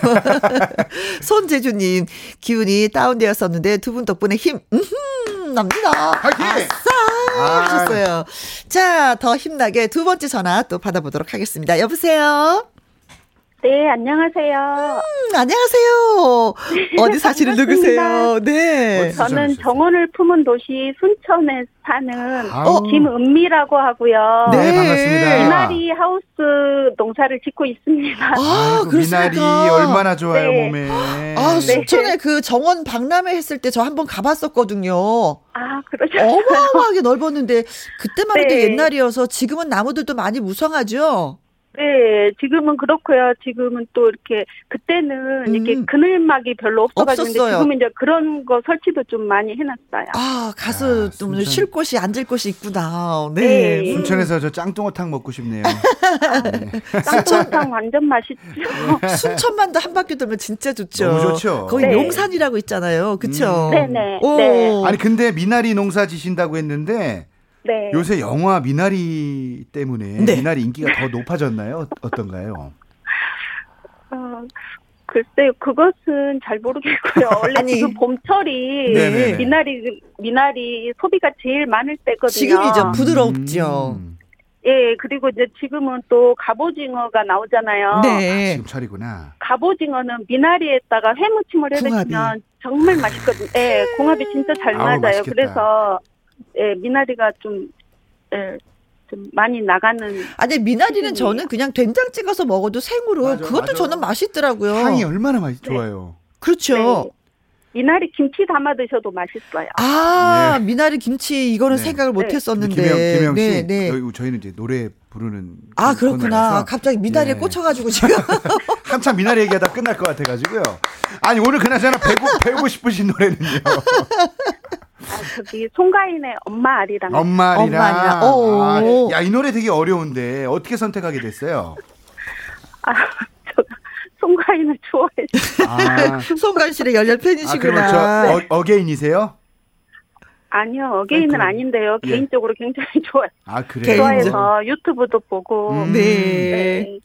*laughs* 손재주님, 기운이 다운되어 었었는데 두 분 덕분에 힘, 음흠, 납니다. 화이팅! 아싸! 아. 하셨어요. 자, 더 힘나게 두 번째 전화 또 받아보도록 하겠습니다. 여보세요? 네, 안녕하세요. 음, 안녕하세요. 어디 사시는 누구세요? 네. 저는? 정원을 품은 도시 순천에 사는 아우. 김은미라고 하고요. 네, 반갑습니다. 미나리 하우스 농사를 짓고 있습니다. 아, 아이고, 미나리? 얼마나 좋아요, 네. 몸에. 아, 순천에 그 정원 박람회 했을 때 저 한번 가봤었거든요. 아, 그러죠. 어마어마하게 넓었는데 그때만 해도 네. 옛날이어서 지금은 나무들도 많이 무성하죠. 네, 지금은 그렇고요. 지금은 또 이렇게 그때는 이렇게 음. 그늘막이 별로 없어가지고. 지금은 이제 그런 거 설치도 좀 많이 해놨어요. 아 가수 좀 순천. 쉴 곳이 앉을 곳이 있구나. 네. 네. 순천에서 저 짱뚱어탕 먹고 싶네요. *laughs* 쌍둥탕 완전 맛있죠. *laughs* 순천만도 한 바퀴 돌면 진짜 좋죠. 너무 좋죠. 거기 네. 용산이라고 있잖아요. 그쵸? 음. 네네. 오. 네. 아니 근데 미나리 농사 지신다고 했는데 네. 요새 영화 미나리 때문에 네. 미나리 인기가 더 높아졌나요? 어- 어떤가요? 어, 글쎄요, 그것은 잘 모르겠고요. *laughs* 원래 아니. 지금 봄철이 네네네. 미나리 미나리 소비가 제일 많을 때거든요. 지금이죠. 부드럽죠. 음. 예, 그리고 이제 지금은 또 갑오징어가 나오잖아요. 네. 지금 철이구나. 갑오징어는 미나리에다가 회무침을 궁합이. 해드시면 정말 맛있거든요. 예, 궁합이 진짜 잘 아우, 맞아요. 맛있겠다. 그래서 예, 미나리가 좀 예, 좀 많이 나가는 아니 미나리는 시즌이에요. 저는 그냥 된장 찍어서 먹어도 생으로 맞아, 그것도 맞아. 저는 맛있더라고요. 향이 얼마나 맛 좋아요. 그렇죠. 네. 미나리 김치 담아 드셔도 맛있어요. 아 예. 미나리 김치 이거는 네. 생각을 네. 못했었는데. 김영, 김영 씨, 네, 네. 저희는 이제 노래 부르는 아그 그렇구나. 코너라서 갑자기 미나리에 예. 꽂혀가지고 지금. *laughs* 한참 미나리 얘기하다 끝날 것 같아가지고요. 아니 오늘 그나저나 배고 배우고 싶으신 노래는요. *laughs* 아, 저기 송가인의 엄마 아리랑 엄마리랑. 엄마리랑. 오. 야이 노래 되게 어려운데 어떻게 선택하게 됐어요? 아, 저 송가인을 좋아해요. 아, *laughs* 송간 씨의 열렬 아 그럼 팬이시구나. 저 어, 어게인이세요? 아니요, 어게인은 아이고. 아닌데요. 예. 개인적으로 굉장히 좋아요. 아 그래요. 좋아해서 유튜브도 보고 음. 네. 네,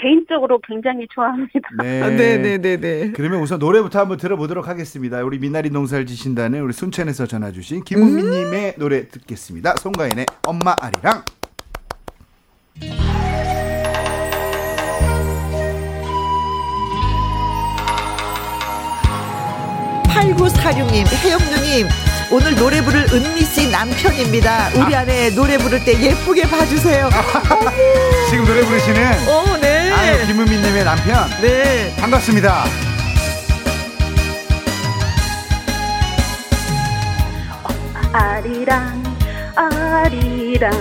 개인적으로 굉장히 좋아합니다. 네. 아, 네네 네 네. 그러면 우선 노래부터 한번 들어보도록 하겠습니다. 우리 미나리 농사를 지신다는 우리 순천에서 전화 주신 김은미님의 노래 듣겠습니다. 송가인의 엄마 아리랑. 8946님, 혜영누님, 오늘 노래 부를 은미 씨 남편입니다. 우리 아내 노래 부를 때 예쁘게 봐주세요. *laughs* 지금 노래 부르시는 오, 네. 아유 김은미님의 남편. 네. 반갑습니다. 아리랑 아리랑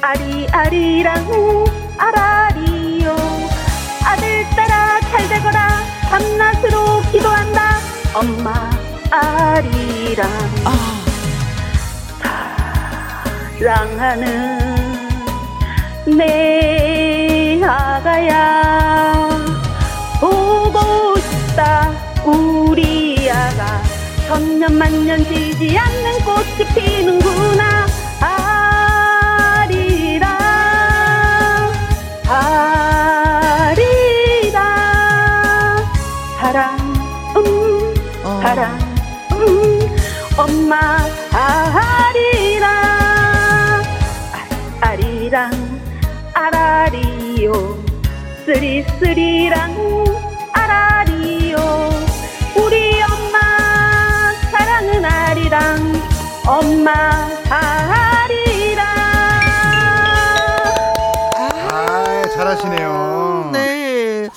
아리아리랑 아라리요. 아들 따라 잘 되거라. 밤낮으로 기도한다. 엄마 아리랑. 아, 사랑하는 내 아가야 보고 싶다. 우리 아가 천년 만년 지지 않는 꽃이 피는구나. 아리랑 아리랑. 사랑 음 어. 사랑 음 엄마 아리 쓰리쓰리랑 아라리요 우리 엄마 사랑은 아리랑 엄마 아리랑 아, 잘하시네요. 네.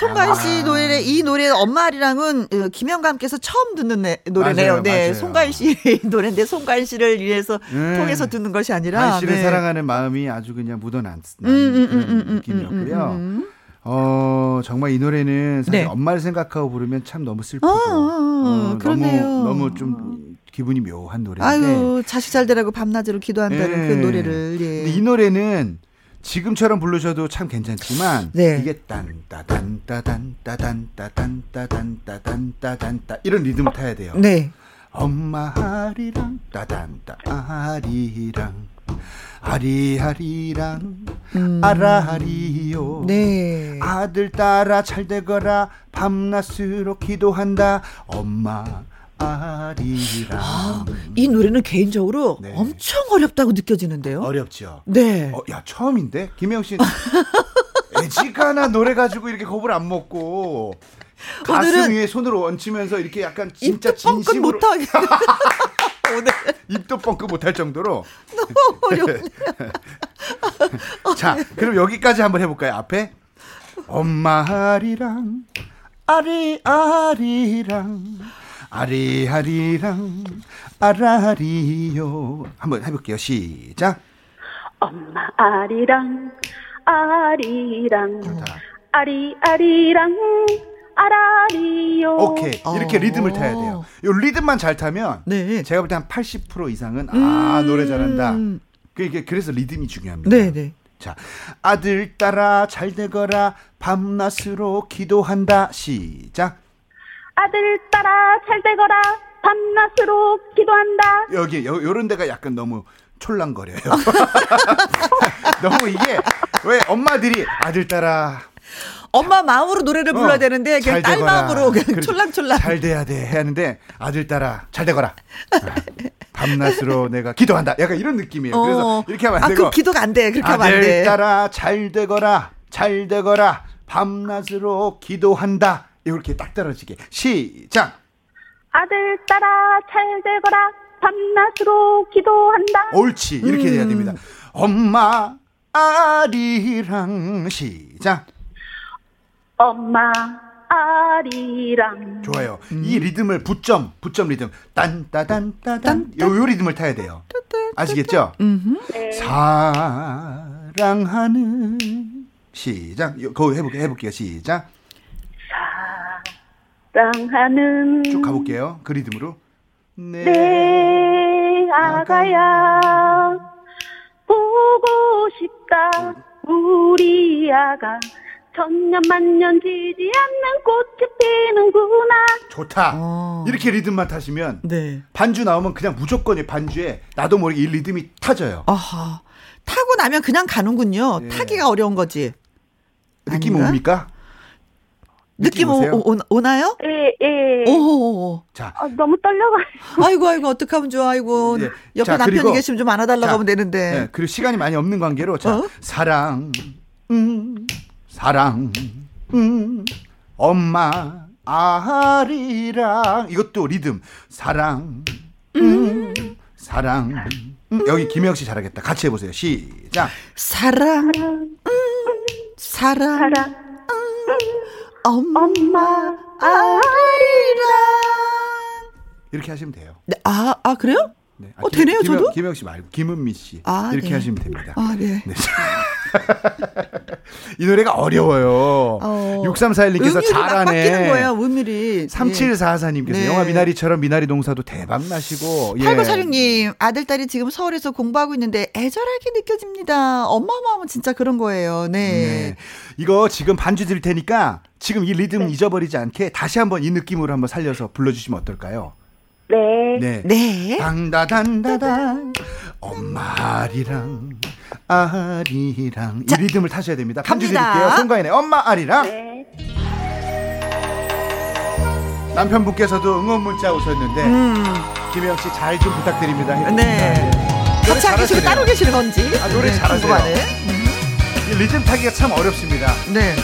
송가인 씨 노래 이 노래 엄마리랑은 어, 김영감께서 처음 듣는 네, 노래네요. 맞아요, 네, 맞아요. 송가인 씨 *laughs* 노래인데 송가인 씨를 위해서 네. 통해서 듣는 것이 아니라 한 씨를 네. 사랑하는 마음이 아주 그냥 묻어난 음, 음, 그런 음, 음, 음, 느낌이었고요. 어, 정말 이 노래는 사실 네. 엄마를 생각하고 부르면 참 너무 슬프고 아, 아, 어, 그러네요. 너무 너무 좀 기분이 묘한 노래인데 아유 자식 잘 되라고 밤낮으로 기도한다는 네. 그 노래를 예. 근데 이 노래는 지금처럼 부르셔도 참 괜찮지만 네. 이게 딴따단따단따단따단따단따단따단따 이런 리듬을 타야 돼요. 네. 엄마 아리랑 따단따 아리랑 아리아리랑 음. 아라리요 네. 아들 따라 잘 되거라 밤낮으로 기도한다 엄마 아리랑 이 노래는 개인적으로 네. 엄청 어렵다고 느껴지는데요. 어렵죠. 네. 어, 야 처음인데 김영 씨 *laughs* 애지가나 노래 가지고 이렇게 겁을 안 먹고 가슴 위에 손을 얹히면서 이렇게 약간 진짜 진심으로 못하게 *laughs* *laughs* 오늘 *laughs* 입도 뻥끗 못할 정도로. *laughs* 너무 어렵네. 자 그럼 여기까지 한번 해볼까요 앞에? 엄마 아리랑 아리 아리랑 아리 아리랑 아라리요. 한번 해볼게요. 시작. 엄마 아리랑 아리랑 자, 아리 아리랑 아라리요 오케이 이렇게 어. 리듬을 타야 돼요 요 리듬만 잘 타면 네. 제가 볼 때 한 80% 이상은 아 노래 잘한다. 음. 그게 그래서 리듬이 중요합니다. 네, 네. 자 아들 따라 잘 되거라 밤낮으로 기도한다 시작 아들 따라 잘 되거라 밤낮으로 기도한다 여기 요, 요런 데가 약간 너무 촐랑거려요. *laughs* *laughs* 너무 이게 왜 엄마들이 아들 따라 엄마 마음으로 노래를 불러야 어, 되는데 그냥 잘딸 되거라. 마음으로 그냥 그렇지. 촐랑촐랑. 잘 돼야 돼 해야 하는데 아들 따라 잘 되거라 아, 밤낮으로 *laughs* 내가 기도한다 약간 이런 느낌이에요. 그래서 이렇게 하면 안 아, 되고 그 기도가 안 돼. 그렇게 하면 안 아들 돼. 따라 잘 되거라 잘 되거라 밤낮으로 기도한다 이렇게 딱 떨어지게 시작 아들 따라 잘 되거라 밤낮으로 기도한다 옳지 이렇게 돼야 음. 됩니다 엄마 아리랑 시작 엄마 아리랑. 좋아요. 음. 이 리듬을 부점 부점 리듬. 딴따단따단 요, 요 리듬을 타야 돼요. 아시겠죠? 네. 사랑하는 시작. 요, 그거 해볼게요 해볼게요. 시작. 사랑하는 쭉 가볼게요. 그 리듬으로. 네. 내 아가야. 보고 싶다 우리 아가 천년 만년 지지 않는 꽃이 피는구나 좋다. 어. 이렇게 리듬만 타시면 네. 반주 나오면 그냥 무조건이 반주에 나도 모르게 이 리듬이 타져요. 아하. 타고 나면 그냥 가는군요. 예. 타기가 어려운 거지. 느낌 아닌가? 옵니까? 느낌 오? 오, 오, 나요 예 예 오. 자, 아, 너무 떨려가지고 아이고 아이고 어떡하면 좋아. 아이고. 예. 옆에 자, 남편이 그리고- 계시면 좀 안아달라고 자, 하면 되는데. 네, 그리고 시간이 많이 없는 관계로 자, 어? 사랑, 음, 사랑, 음, 엄마, 아리랑 이것도 리듬. 사랑, 음, 사랑. 음, 여기 김영 씨 잘하겠다. 같이 해보세요. 시작. 사랑. 음, 사랑. 사랑 엄마. 엄마 아리랑. 이렇게 하시면 돼요. 네, 아, 아, 그래요? 네. 어, 되네요, 김영, 저도? 김영 씨 말고 김은미 씨 아, 이렇게 네. 하시면 됩니다. 아, 네. 네. *laughs* 이 노래가 어려워요. 어, 6341님께서 음율이 막 잘하네. 거예요, 음율이. 3744님께서 네. 영화 미나리처럼 미나리 농사도 대박 나시고 예. 8946님, 아들, 딸이 지금 서울에서 공부하고 있는데 애절하게 느껴집니다. 엄마 마음은 진짜 그런 거예요. 네. 네. 이거 지금 반주 드릴 테니까 지금 이 리듬 잊어버리지 않게 다시 한번 이 느낌으로 한번 살려서 불러주시면 어떨까요? 네. 네. 네. 당다단다단 엄마리랑 아리랑 이 리듬을 타셔야 됩니다. 갑니다. 드릴게요. 송가인의 엄마 아리랑 네. 남편분께서도 응원 문자 오셨는데 음, 김혜영 씨 잘 좀 부탁드립니다. 네. 노래 같이 안 계시고. 따로 계시는 건지. 아, 노래 네, 잘하세요. 이 리듬 타기가 참 어렵습니다. 네.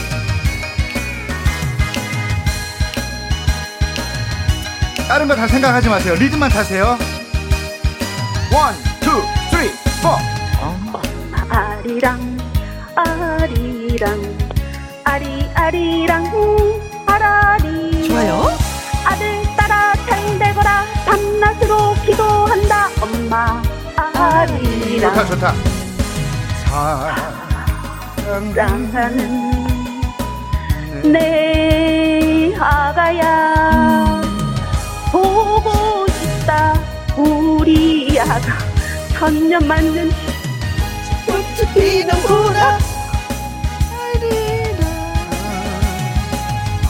다른 거 다 생각하지 마세요. 리듬만 타세요. one, two, three, four. 아리랑 아리랑 아리 아리랑 아라리 좋아요. 아들딸아 잘 되거라 밤낮으로 기도한다 엄마 아리랑 좋다, 좋다. 사랑 사랑하는 내 아가야 보고 싶다. 우리 아가 천년 맞는 꽃이 피는구나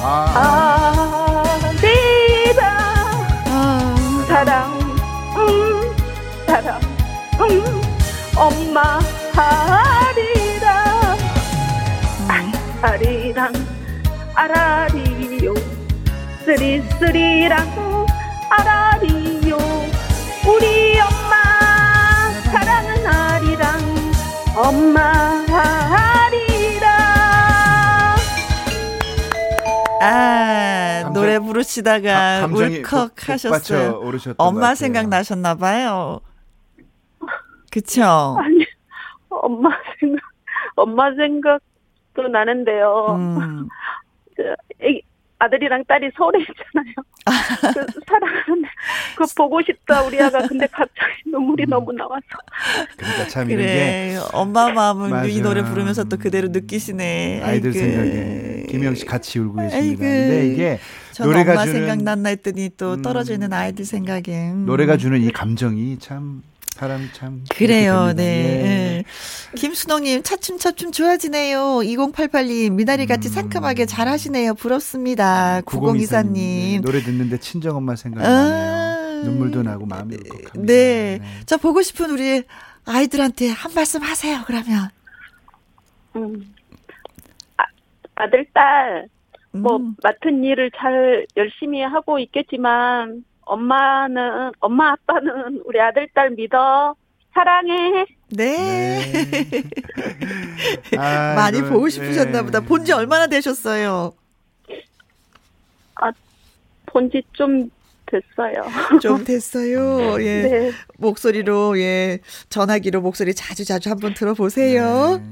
아, 아리랑 아, 사랑 음 사랑 음 엄마 아리랑 아리랑 아라리요. 쓰리쓰리랑 아라리요 우리 엄마 사랑은 아리랑 엄마 아리랑 아, 감정- 노래 부르시다가 가- 감정이 울컥 하셨어요. 엄마 같아요. 생각 나셨나 봐요. 그쵸? *laughs* 아니 엄마 생각 엄마 생각도 나는데요. 음. *laughs* 그 아들이랑 딸이 서울에 있잖아요. 그 사랑하는데 그거 보고 싶다 우리 아가 근데 갑자기 눈물이 너무 나와서 그러니까 참 이런 게 그래. 엄마 마음을 맞아. 이 노래 부르면서 또 그대로 느끼시네. 아이들 아이고. 생각에 김영 씨 같이 울고 계십니다. 근데 이게 노래가 엄마 주는 생각났나 했더니 또 음. 떨어져 있는 아이들 생각에. 음. 노래가 주는 이 감정이 참 사람이 참 그래요. 네. 예. 예. 김순옥님, 차춤차춤 좋아지네요. 2088님, 미나리 같이 음. 상큼하게 잘 하시네요. 부럽습니다. 9024님. 노래 듣는데 친정 엄마 생각이 아. 나네요. 눈물도 나고 마음이 울컥합니다. 네. 자, 보고 싶은 우리 아이들한테 한 말씀 하세요, 그러면. 음. 아, 아들 딸 뭐 음. 맡은 일을 잘 열심히 하고 있겠지만 엄마는 엄마 아빠는 우리 아들 딸 믿어 사랑해 네. 네. *laughs* 아이고, 많이 보고 싶으셨나 네. 보다. 본 지 얼마나 되셨어요? 본지 좀 됐어요. 좀 됐어요. 예. 네. 목소리로, 예. 전화기로 목소리 자주 자주 한번 들어보세요. 네,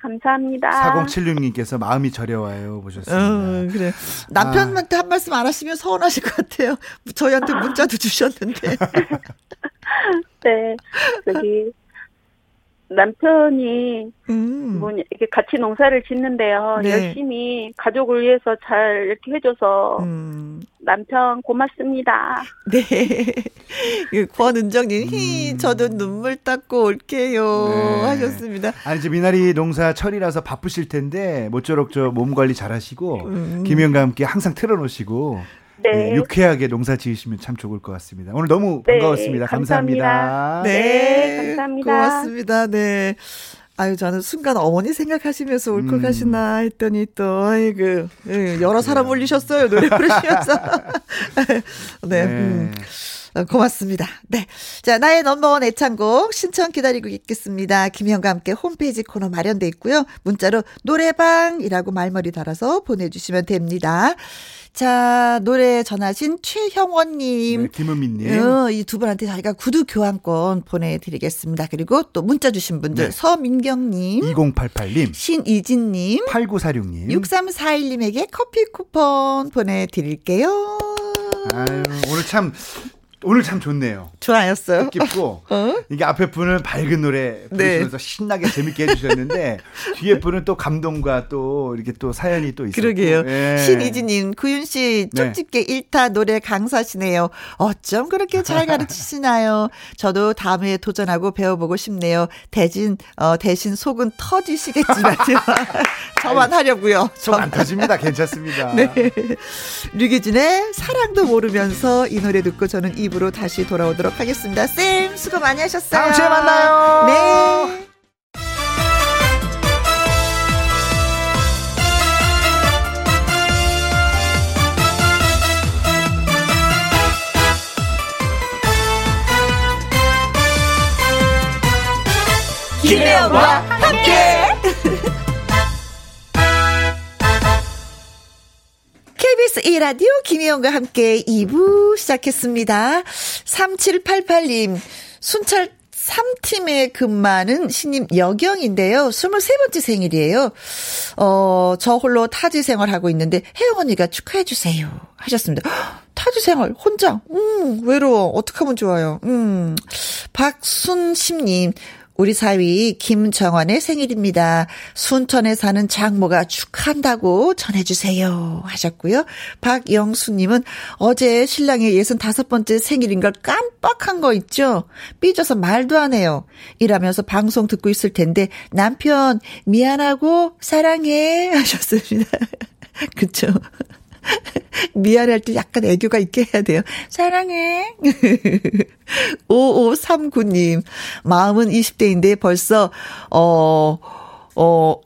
감사합니다. 4076님께서 마음이 저려와요 보셨습니다. 어, 그래. 남편한테 한 말씀 안 하시면 서운하실 것 같아요. 저희한테 문자도 주셨는데. *laughs* 네, 저기 남편이 음. 뭐냐 이게 같이 농사를 짓는데요. 네. 열심히 가족을 위해서 잘 이렇게 해줘서 음. 남편 고맙습니다. 네. *laughs* 그 권은정님, 히, 저도 눈물 닦고 올게요. 네. 하셨습니다. 아니 이제 미나리 농사 철이라서 바쁘실 텐데 모쪼록 저 몸 관리 잘하시고 음. 김영과 함께 항상 틀어놓으시고 네. 예, 유쾌하게 농사 지으시면 참 좋을 것 같습니다. 오늘 너무 네, 반가웠습니다. 감사합니다. 감사합니다. 네. 네, 감사합니다. 고맙습니다. 네. 아유, 저는 순간 어머니 생각하시면서 울컥하시나 했더니 또, 아이고, 예, 여러 사람 올리셨어요. 노래 부르시면서. *laughs* 네. 음. 어, 고맙습니다. 네. 자, 나의 넘버원 애창곡 신청 기다리고 있겠습니다. 김현과 함께 홈페이지 코너 마련돼 있고요. 문자로 노래방이라고 말머리 달아서 보내주시면 됩니다. 자, 노래 전하신 최형원님. 네, 김은미님. 어, 이두 분한테 저희가 구두 교환권 보내드리겠습니다. 그리고 또 문자 주신 분들 네. 서민경님, 2088님, 신이진님, 8946님. 6341님에게 커피 쿠폰 보내드릴게요. 아유, 오늘 참 오늘 참 좋네요. 좋아였어요. 뜻깊고 *laughs* 어? 이게 앞에 분은 밝은 노래 네. 부르시면서 네. 신나게 재밌게 해주셨는데 *laughs* 뒤에 분은 또 감동과 또 이렇게 또 사연이 또 있어요. 그러게요. 네. 신이지님 구윤 씨 쪽집게 네. 1타 노래 강사시네요. 어쩜 그렇게 잘 가르치시나요? *laughs* 저도 다음에 도전하고 배워보고 싶네요. 대신 어, 대신 속은 터지시겠지만 저만 하려고요. 속 안 터집니다. 괜찮습니다. 네. 류기진의 사랑도 모르면서 이 노래 듣고 저는 입으로 다시 돌아오도록 하겠습니다. 쌤 수고 많이 하셨어요. 다음 주에 만나요. 네. 김혜영과 KBS 1라디오 김혜영과 함께 2부 시작했습니다. 3788님, 순찰 3팀에 근무하는 신임 여경인데요. 23번째 생일이에요. 어, 저 홀로 타지 생활하고 있는데 혜영 언니가 축하해 주세요. 하셨습니다. *gasps* 타지 생활, 혼자, 음, 외로워. 어떡하면 좋아요. 음. 박순심님, 우리 사위 김정환의 생일입니다. 순천에 사는 장모가 축하한다고 전해주세요. 하셨고요. 박영수님은 어제 신랑의 65번째 생일인 걸 깜빡한 거 있죠? 삐져서 말도 안 해요. 일하면서 방송 듣고 있을 텐데 남편 미안하고 사랑해 하셨습니다. *laughs* 그쵸? *laughs* 미안할 때 약간 애교가 있게 해야 돼요. 사랑해. *laughs* 5539님, 마음은 20대인데 벌써, 어, 어,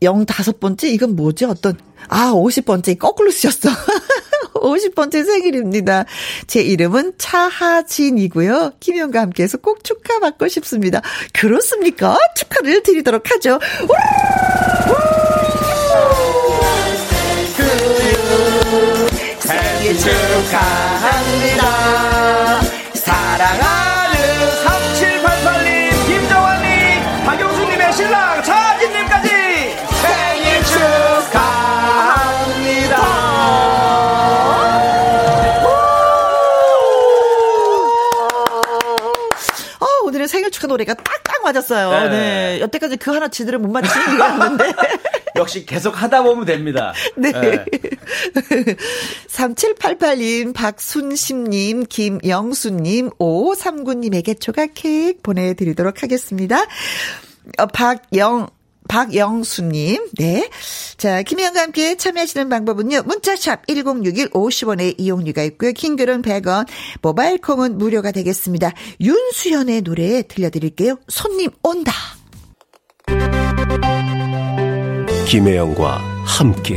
05번째? 이건 뭐지? 어떤, 아, 50번째. 거꾸로 쓰셨어. *laughs* 50번째 생일입니다. 제 이름은 차하진이고요. 김현과 함께해서 꼭 축하받고 싶습니다. 그렇습니까? 축하를 드리도록 하죠. 생일 축하합니다. 사랑하는 3788님, 김정환님, 박영수님의 신랑 차진님까지 생일 축하합니다. 어, 오늘의 생일 축하 노래가 딱딱 맞았어요. 네. 네. 여태까지 그 하나 지들을 못 맞히는 거였는데. *laughs* 역시 계속 하다 보면 됩니다. 네. 네. *laughs* 3788님, 박순심님, 김영수님, 5539님에게 조각 케이크 보내드리도록 하겠습니다. 어, 박영, 박영수님, 네. 자, 김혜영과 함께 참여하시는 방법은요. 문자샵 1061 50원의 이용료가 있고요. 킹글은 100원, 모바일 콩은 무료가 되겠습니다. 윤수연의 노래 들려드릴게요. 손님 온다. 김혜영과 함께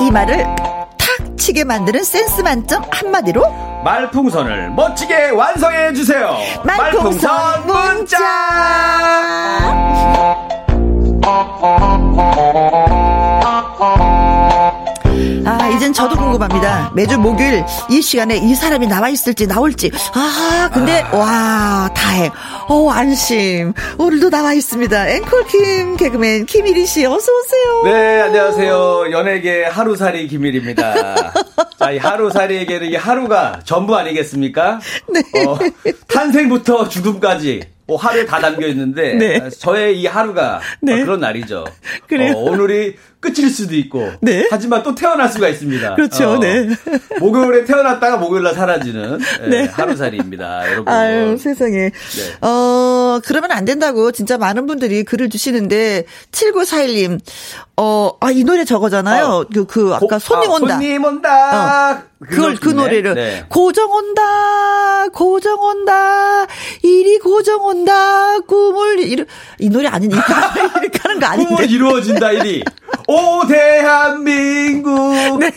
이 말을 탁 치게 만드는 센스 만점 한마디로 말풍선을 멋지게 완성해 주세요. 말풍선 문자. 아, 이젠 저도 궁금합니다. 매주 목요일 이 시간에 이 사람이 나와 있을지 나올지. 아, 근데 와, 다행. 어, 안심. 오늘도 나와 있습니다. 앵콜 김 개그맨 김일희 씨 어서 오세요. 네, 안녕하세요. 연예계 하루살이 김일입니다. *laughs* 자, 이 하루살이에게는 이 하루가 전부 아니겠습니까? 네. 어, 탄생부터 죽음까지 뭐 하루에 다 담겨 있는데 네. 저의 이 하루가 네. 어, 그런 날이죠. 어, 오늘이 끝일 수도 있고 네. 하지만 또 태어날 수가 있습니다. 그렇죠, 어, 네. 목요일에 태어났다가 목요일날 사라지는 예, 네. 하루살이입니다, 여러분. 아유, 세상에. 네. 어, 그러면 안 된다고 진짜 많은 분들이 글을 주시는데, 7941님, 어, 아, 이 노래 저거잖아요. 어. 그, 그, 아까 고- 손님 아, 온다. 손님 온다. 그걸 그 노래. 노래를 네. 고정 온다 고정 온다 이리 고정 온다 꿈을 이루 이 노래 아니니까 이렇게 하는 거 아닌데 꿈은 이루어진다 이리. 오 대한민국 네.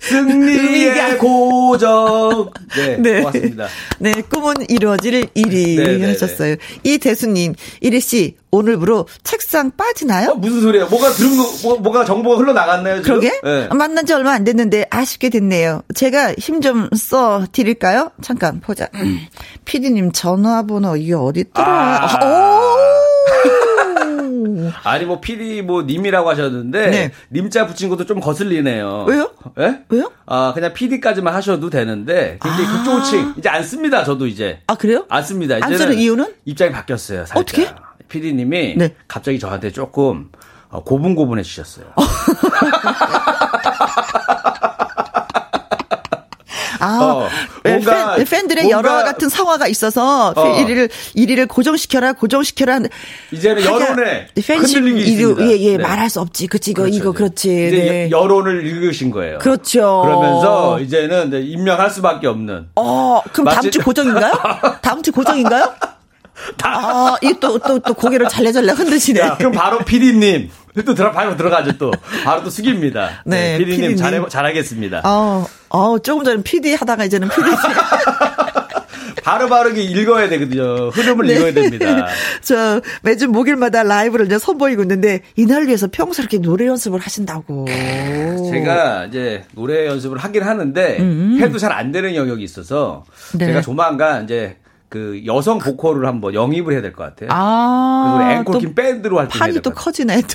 승리의 고정. 네, 네. 고맙습니다. 네, 꿈은 이루어질 일이 네, 네, 하셨어요. 이 대수님, 이리 씨, 오늘부로 책상 빠지나요? 어, 무슨 소리예요? 뭐가 들은 거, 뭐, 뭐가 정보가 흘러나갔나요, 지금? 그러게? 네. 만난 지 얼마 안 됐는데 아쉽게 됐네요. 제가 힘 좀 써 드릴까요? 잠깐 보자. 피디님 전화번호 이게 어디 있더라? 아. 오! 아니, 뭐, PD, 뭐, 님이라고 하셨는데, 네. 님자 붙인 것도 좀 거슬리네요. 왜요? 예? 왜요? 아, 그냥 PD까지만 하셔도 되는데, 굉장히 아. 극 좋은 이제 안 씁니다, 저도 이제. 아, 그래요? 안 씁니다. 안 이제는 쓰는 이유는? 입장이 바뀌었어요, 살짝. 어떻게? PD님이 네. 갑자기 저한테 조금 어, 고분고분해 주셨어요. *laughs* 아, 어, 예, 뭔가- 팬, 팬들의 뭔가- 여러 같은 성화가 있어서 어. 1위를 1위를 고정시켜라 고정시켜라 이제는 여론에 팬심 이유 있습니다. 예, 예, 네. 말할 수 없지. 그치 이거 그렇죠, 이거. 그렇지. 이제 네. 여- 여론을 읽으신 거예요. 그렇죠. 그러면서 이제는 이제 임명할 수밖에 없는. 어, 그럼 다음 마치- 주 고정인가요? *laughs* 다음 주 고정인가요? 아, 이또또 또 고개를 잘래잘래 흔드시네. 자, 그럼 바로 PD님. 또 들어, 바로 들어가죠, 또. 바로 또 숙입니다. *laughs* 네, PD님 PD 님. 잘해, 잘하겠습니다. 어, 어, 조금 전에 PD 하다가 이제는 PD. *laughs* 바로바로 이렇게 읽어야 되거든요. 흐름을 네. 읽어야 됩니다. *laughs* 저 매주 목요일마다 라이브를 이제 선보이고 있는데 이날 위해서 평소 이렇게 노래 연습을 하신다고. 제가 이제 노래 연습을 하긴 하는데 해도 잘 안 되는 영역이 있어서 음. 네. 제가 조만간 이제 그 여성 보컬을 한번 영입을 해야 될 것 같아요. 아, 그리고 앵콜 또김 밴드로 활동해야 판이 될 또. 커지네. *laughs*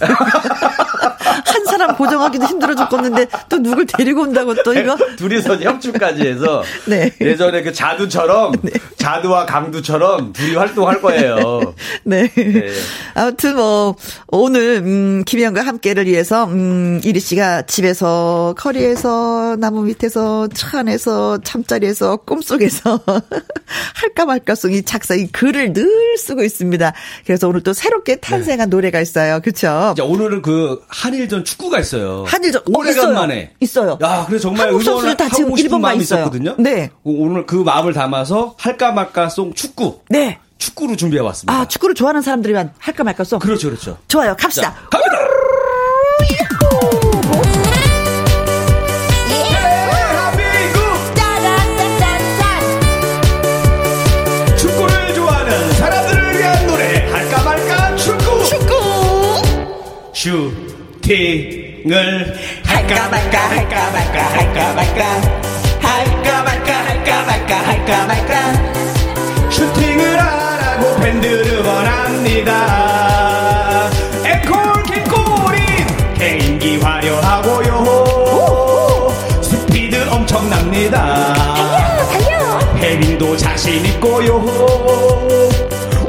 한 사람 고정하기도 힘들어 죽겠는데 또 누굴 데리고 온다고 또 이거. 둘이서 이제 협주까지 해서 *laughs* 네. 예전에 그 자두처럼 자두와 강두처럼 둘이 활동할 거예요. *laughs* 네. 네. 아무튼 뭐 오늘 음 김희영과 함께를 위해서 음 이리 씨가 집에서 거리에서 나무 밑에서 차 안에서 잠자리에서 꿈속에서 *laughs* 할까 말까송 이 작사 이 글을 늘 쓰고 있습니다. 그래서 오늘 또 새롭게 탄생한 노래가 있어요. 그렇죠? 자, 오늘은 그 한일전 축구가 있어요. 한일전 어, 오래간만에 있어요. 있어요. 야, 그래서 정말 한국 선수들 응원을 다 지금 하고 싶은 일본 가 마음이 있어요. 있었거든요. 네. 오늘 그 마음을 담아서 할까 말까 송 축구. 네. 축구로 준비해 왔습니다. 아 축구를 좋아하는 사람들이만 할까 말까 송. 그렇죠, 그렇죠. 좋아요. 갑시다. 자, 갑니다. 대한민국 축구를 좋아하는 사람들을 위한 노래 할까 말까 축구 축구. 슈팅 을 할까 말까 할까 말까 할까 말까. 할까 말까 할까 말까 할까 말까. 슈팅을 하라고 팬들은 원합니다. 앵콜 킹골인 개인기 화려하고요. 스피드 엄청납니다. 헤딩도 자신 있고요.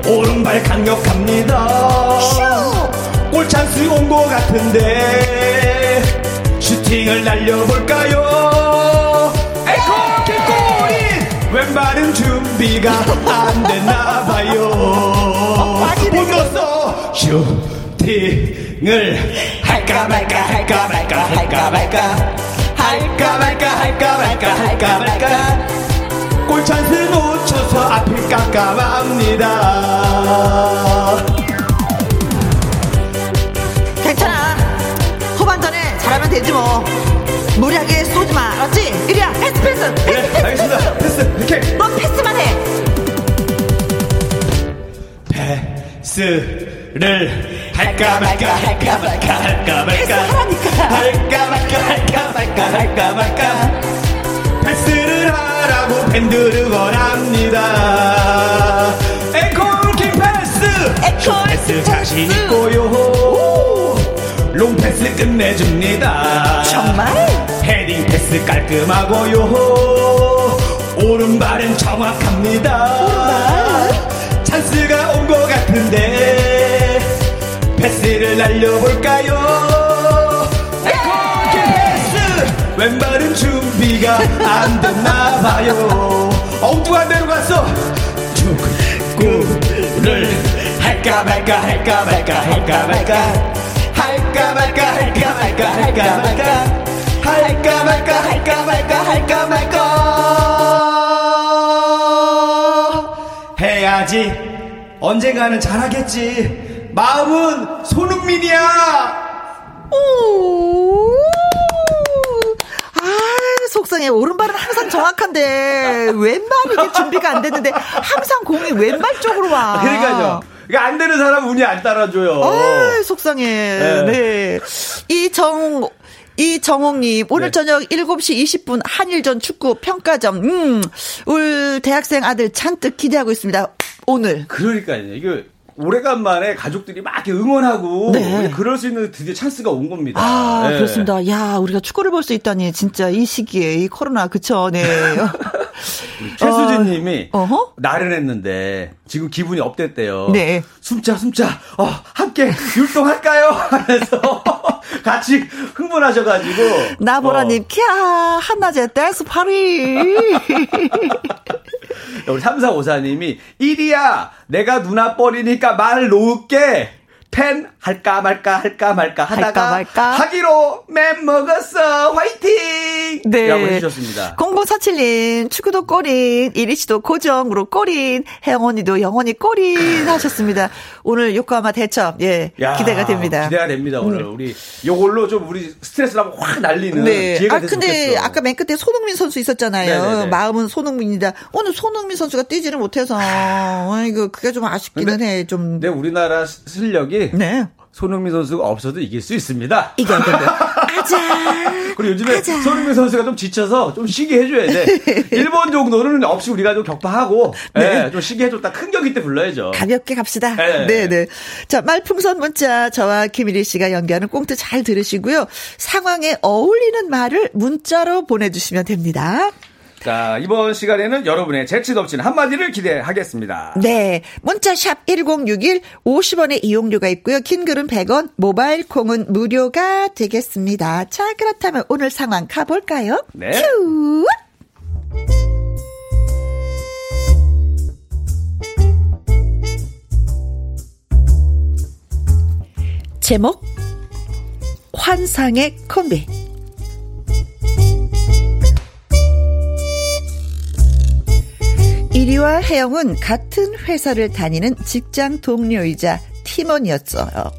오른발 강력합니다. 골 찬스 온것 같은데 슈팅을 날려볼까요? 에코 킥골인 왼발은 준비가 안 됐나 봐요. 못 넣었어 슈팅을 할까 말까 할까 말까 할까 말까 할까 말까 할까 말까 할까 말까. 골 찬스 놓쳐서 앞이 깜깜합니다 잘하면 되지 뭐. 무리하게 쏘지 마. 알았지? 이리야, 패스, 패스. 패스, 네 패스, 알겠습니다 패스 이렇게 넌 패스만 해. 패스를 할까 말까 할까 말까 할까 말까. 할까 말까 할까 말까 할까 말까 패스를 하라고 팬들은 원합니다 에코킹 패스 에코 패스 자신 있고요 롱 패스 끝내줍니다. 정말? 헤딩 패스 깔끔하고요. 오른발은 정확합니다. 찬스가 온 것 같은데 패스를 날려볼까요? 에코킹 패스! 왼발은 준비가 안 됐나 봐요. 엉뚱한 데로 갔어 축구를 할까 말까 할까 말까 할까 말까 할까 말까 할까 말까 할까 말까 할까 말까 할까 말까 할까 말까 해야지 언젠가는 잘하겠지 마음은 손흥민이야 오. 아, 속상해. 오른발은 항상 정확한데, 왼발이 준비가 안 됐는데, 항상 공이 왼발 쪽으로 와. 그러니까요 그러니까 안 되는 사람 운이 안 따라줘요 아, 속상해. 네. 네. 이정, 이정옥님, 오늘 네. 저녁 7시 20분 한일전 축구 평가점, 음, 울 대학생 아들 잔뜩 기대하고 있습니다. 오늘. 그러니까요 이거 오래간만에 가족들이 막 이렇게 응원하고 네. 그럴 수 있는 드디어 찬스가 온 겁니다. 아, 네. 그렇습니다. 야, 우리가 축구를 볼 수 있다니, 진짜 이 시기에, 이 코로나, 그쵸, 네. *laughs* 최수진 님이 어, 어허? 나른했는데 지금 기분이 업됐대요. 네. 숨자 숨자 어, 함께 율동할까요? *laughs* 하면서 *laughs* 같이 흥분하셔 가지고 나보라님, 어, 캬, 한낮에 댄스 파리. 우리 3454님이 1이야 내가 누나 뻘이니까 그러니까 말 놓을게. 팬 할까 말까 할까 말까 하다가 할까 말까? 하기로 맴 먹었어 화이팅 네. 라고 해주셨습니다 0047님, 축구도 꼬린, 이리씨도 고정으로 꼬린, 혜영 언니도 영원히 꼬린 하셨습니다. 오늘 요코하마 대첩, 예, 야, 기대가 됩니다. 기대가 됩니다 오늘 우리 요걸로 좀 우리 스트레스를 한번 확 날리는 네. 기회가 아, 근데 좋겠어 아까 맨 끝에 손흥민 선수 있었잖아요. 네네네. 마음은 손흥민이다. 오늘 손흥민 선수가 뛰지를 못해서, 아이고, 그게 좀 아쉽기는 근데- 해, 좀. 근데 우리나라 시- 실력이 네. 손흥민 선수가 없어도 이길 수 있습니다. 이겨야 된다. 아자. *laughs* 그리고 요즘에 가자. 손흥민 선수가 좀 지쳐서 좀 쉬게 해줘야 돼. *laughs* 일본 정도는 없이 우리가 좀 격파하고 네. 예, 좀 쉬게 해줬다. 큰 경기 때 불러야죠. 가볍게 갑시다. 네. 네, 네. 자, 말풍선 문자 저와 김일희 씨가 연기하는 꽁트 잘 들으시고요. 상황에 어울리는 말을 문자로 보내주시면 됩니다. 자 이번 시간에는 여러분의 재치 넘치는 한마디를 기대하겠습니다. 네. 문자샵 1061 50원의 이용료가 있고요. 긴 글은 100원, 모바일 콩은 무료가 되겠습니다. 자, 그렇다면 오늘 상황 가볼까요? 네. 큐! 제목 환상의 콤비 이리와 혜영은 같은 회사를 다니는 직장 동료이자 팀원이었어요.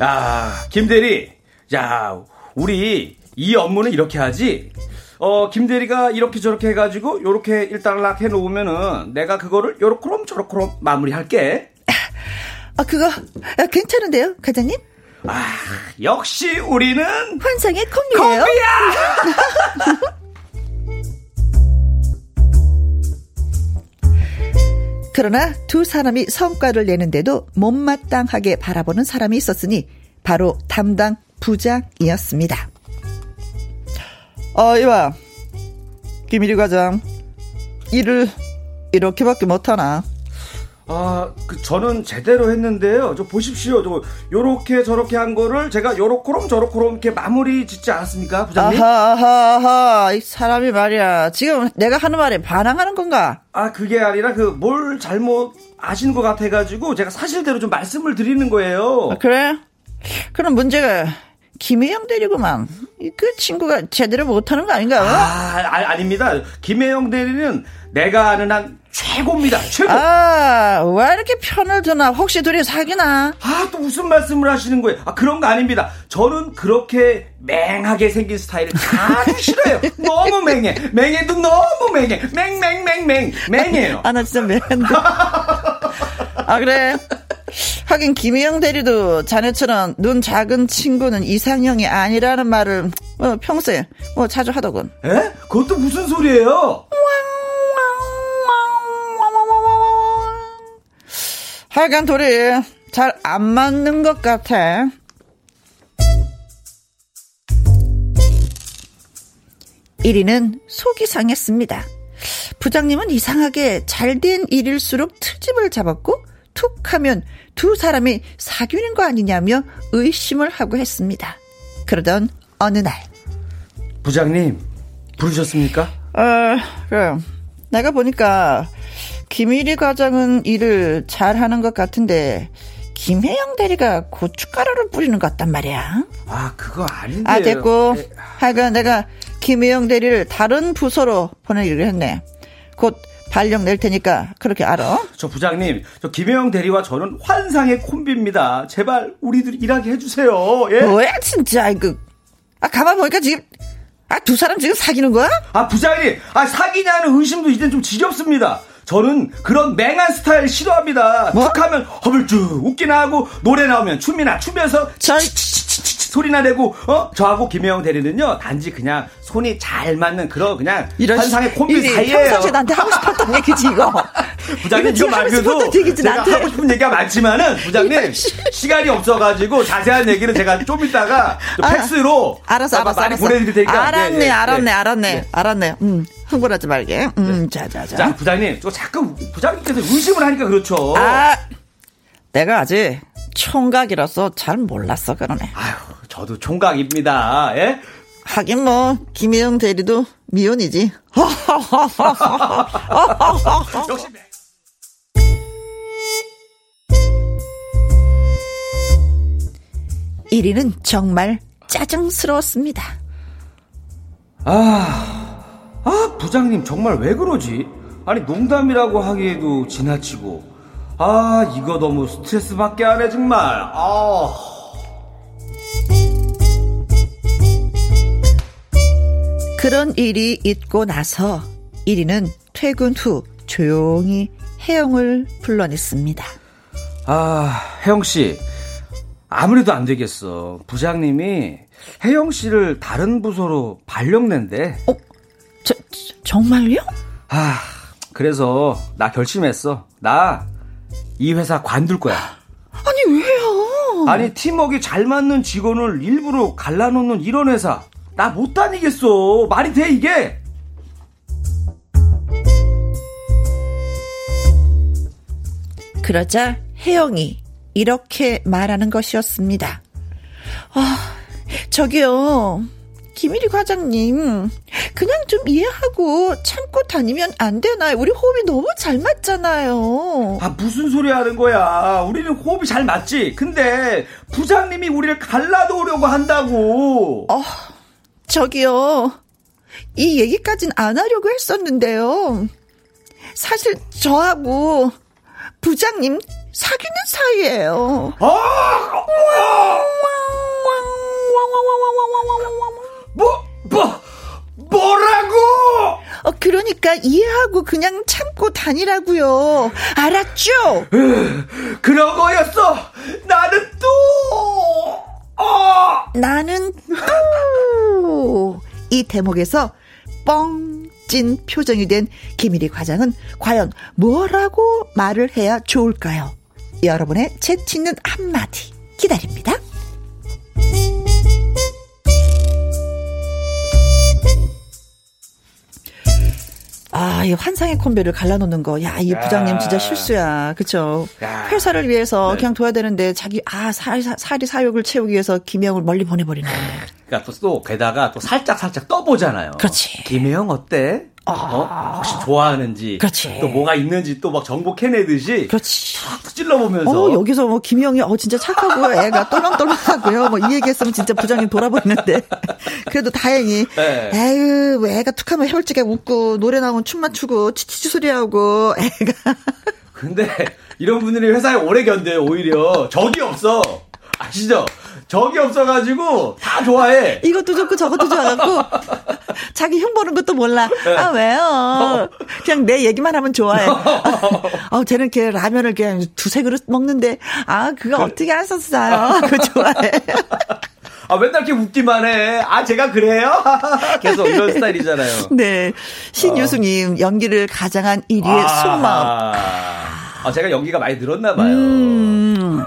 아 김대리, 야 우리 이 업무는 이렇게 하지. 어 김대리가 이렇게 저렇게 해가지고 요렇게 일단락 해놓으면은 내가 그거를 요렇게럼 저렇게럼 마무리할게. 아, 그거 아, 괜찮은데요, 과장님? 아 역시 우리는 환상의 콤비예요. *laughs* 그러나 두 사람이 성과를 내는데도 못마땅하게 바라보는 사람이 있었으니 바로 담당 부장이었습니다. 어, 이봐. 김일희 과장. 일을 이렇게밖에 못하나. 아, 그 저는 제대로 했는데요. 저 보십시오. 저 요렇게 저렇게 한 거를 제가 요렇게럼 저렇게럼 이렇게 마무리 짓지 않았습니까, 부장님? 아하하하. 이 사람이 말이야. 지금 내가 하는 말에 반항하는 건가? 아, 그게 아니라 그 뭘 잘못 아시는 것 같아 가지고 제가 사실대로 좀 말씀을 드리는 거예요. 아, 그래? 그럼 문제가 김혜영 대리구만. 그 친구가 제대로 못하는 거 아닌가? 아, 아 아닙니다. 김혜영 대리는 내가 아는 한 최고입니다. 최고. 아, 왜 이렇게 편을 드나? 혹시 둘이 사귀나? 아, 또 무슨 말씀을 하시는 거예요? 아, 그런 거 아닙니다. 저는 그렇게 맹하게 생긴 스타일을 아주 *laughs* 싫어요. 너무 맹해. 맹해도 너무 맹해. 맹맹맹맹. 맹해요. 아, 나 진짜 맹한데. *laughs* 아, 그래. 하긴 김희영 대리도 자네처럼 눈 작은 친구는 이상형이 아니라는 말을 어, 평소에 뭐 자주 하더군. 에? 그것도 무슨 소리예요? 하여간 둘이 잘 안 맞는 것 같아. 일위는 속이 상했습니다. 부장님은 이상하게 잘 된 일일수록 트집을 잡았고 툭 하면 두 사람이 사귀는 거 아니냐며 의심을 하고 했습니다. 그러던 어느 날 부장님 부르셨습니까? 어, 그래. 내가 보니까 김일희 과장은 일을 잘하는 것 같은데 김혜영 대리가 고춧가루를 뿌리는 것 같단 말이야. 아 그거 아닌데. 아 됐고 하여간 내가 김혜영 대리를 다른 부서로 보내기로 했네. 곧 발령 낼 테니까 그렇게 알아. 저 부장님, 저 김혜영 대리와 저는 환상의 콤비입니다. 제발 우리들 일하게 해주세요. 예? 뭐야 진짜 이거. 아 가만 보니까 지금 아 두 사람 지금 사귀는 거야? 아 부장님, 아 사귀냐는 의심도 이젠 좀 지겹습니다. 저는 그런 맹한 스타일 싫어합니다. 뭐? 툭하면 허블쭉 웃기나 하고 노래 나오면 춤이나 추면서 저 소리나 내고 어 저하고 김혜영 대리는요 단지 그냥 손이 잘 맞는 그런 그냥 이런 환상의 콤비 일이 사이예요. 평상시에 나한테 하고 싶었던 얘기지 이거. *laughs* 부장님 이거 말고도 얘기지, 제가 나한테. 하고 싶은 얘기가 많지만은 부장님. 시간이 없어가지고 자세한 얘기는 제가 좀 이따가 또 아, 팩스로 알았어, 아마 알았어, 많이 알았어. 보내드릴 테니까 알았네, 예, 예, 알았네, 예. 알았네, 예. 알았네. 음, 흥분하지 말게. 음, 자, 자, 자. 자 부장님 저 자꾸 부장님께서 의심을 하니까 그렇죠. 아, 내가 아직 총각이라서 잘 몰랐어, 그러네. 아유 저도 총각입니다. 예? 하긴 뭐, 김혜영 대리도 미혼이지. *laughs* 역시 1위는 정말 짜증스러웠습니다. 아, 아, 부장님 정말 왜 그러지? 아니, 농담이라고 하기에도 지나치고. 아, 이거 너무 스트레스 받게 하네, 정말. 아. 그런 일이 있고 나서 1위는 퇴근 후 조용히 혜영을 불러냈습니다. 아, 혜영 씨. 아무래도 안 되겠어. 부장님이 혜영 씨를 다른 부서로 발령낸대. 어, 저, 저- 정말요? 아, 그래서 나 결심했어. 나 이 회사 관둘 거야. *gasps* 아니, 왜요? 아니 팀워크 잘 맞는 직원을 일부러 갈라놓는 이런 회사 나 못 다니겠어 말이 돼 이게 그러자 혜영이 이렇게 말하는 것이었습니다. 아, 저기요. 김일희 과장님, 그냥 좀 이해하고 참고 다니면 안 되나요? 우리 호흡이 너무 잘 맞잖아요. 아 무슨 소리 하는 거야 우리는 호흡이 잘 맞지 근데 부장님이 우리를 갈라놓으려고 한다고 어, 저기요. 이 얘기까진 안 하려고 했었는데요. 사실 저하고 부장님 사귀는 사이예요. 아 뭐, 이해하고 그냥 참고 다니라고요. 알았죠? 그런 거였어 나는 또 어. 나는 또 이 대목에서 뻥 찐 표정이 된 김일희 과장은 과연 뭐라고 말을 해야 좋을까요? 여러분의 재치 있는 한마디 기다립니다. 아, 아, 이 환상의 콤비를 갈라놓는 거. 야, 이 부장님 진짜 실수야. 그쵸? 야. 회사를 위해서 네. 그냥 둬야 되는데 자기, 아, 살, 살이 사욕을 채우기 위해서 김혜영을 멀리 보내버리네. 그러니까 또, 또 게다가 또 살짝 살짝 떠보잖아요. 그렇지. 김혜영 어때? 아. 어? 혹시 좋아하는지 그렇지. 또 뭐가 있는지 또 막 정보 캐내듯이 그렇지. 탁 찔러보면서 어, 여기서 뭐 김영이 어 진짜 착하고 애가 똘망똘망하고요. 뭐 이 얘기했으면 진짜 부장님 돌아보이는데 *laughs* 그래도 다행히 네. 에휴 뭐 애가 툭하면 혈지게 웃고 노래 나오면 춤만 추고 치치치 소리하고 애가 근데 이런 분들이 회사에 오래 견뎌요 오히려 적이 없어 아시죠? 적이 없어가지고 다 좋아해. 이것도 좋고 저것도 좋아갖고 *laughs* 자기 흉 보는 것도 몰라. 네. 아 왜요? *laughs* 그냥 내 얘기만 하면 좋아해. *laughs* 어 쟤는 이렇게 라면을 그냥 두세 그릇 먹는데 아 그거 어떻게 하셨어요? 그거 좋아해. 아, 맨날 이렇게 웃기만 해. 아, 제가 그래요? 계속 이런 스타일이잖아요. 네. 신유수님, 어. 연기를 가장한 1위의 아, 속마음. 아, 제가 연기가 많이 늘었나 봐요. 음.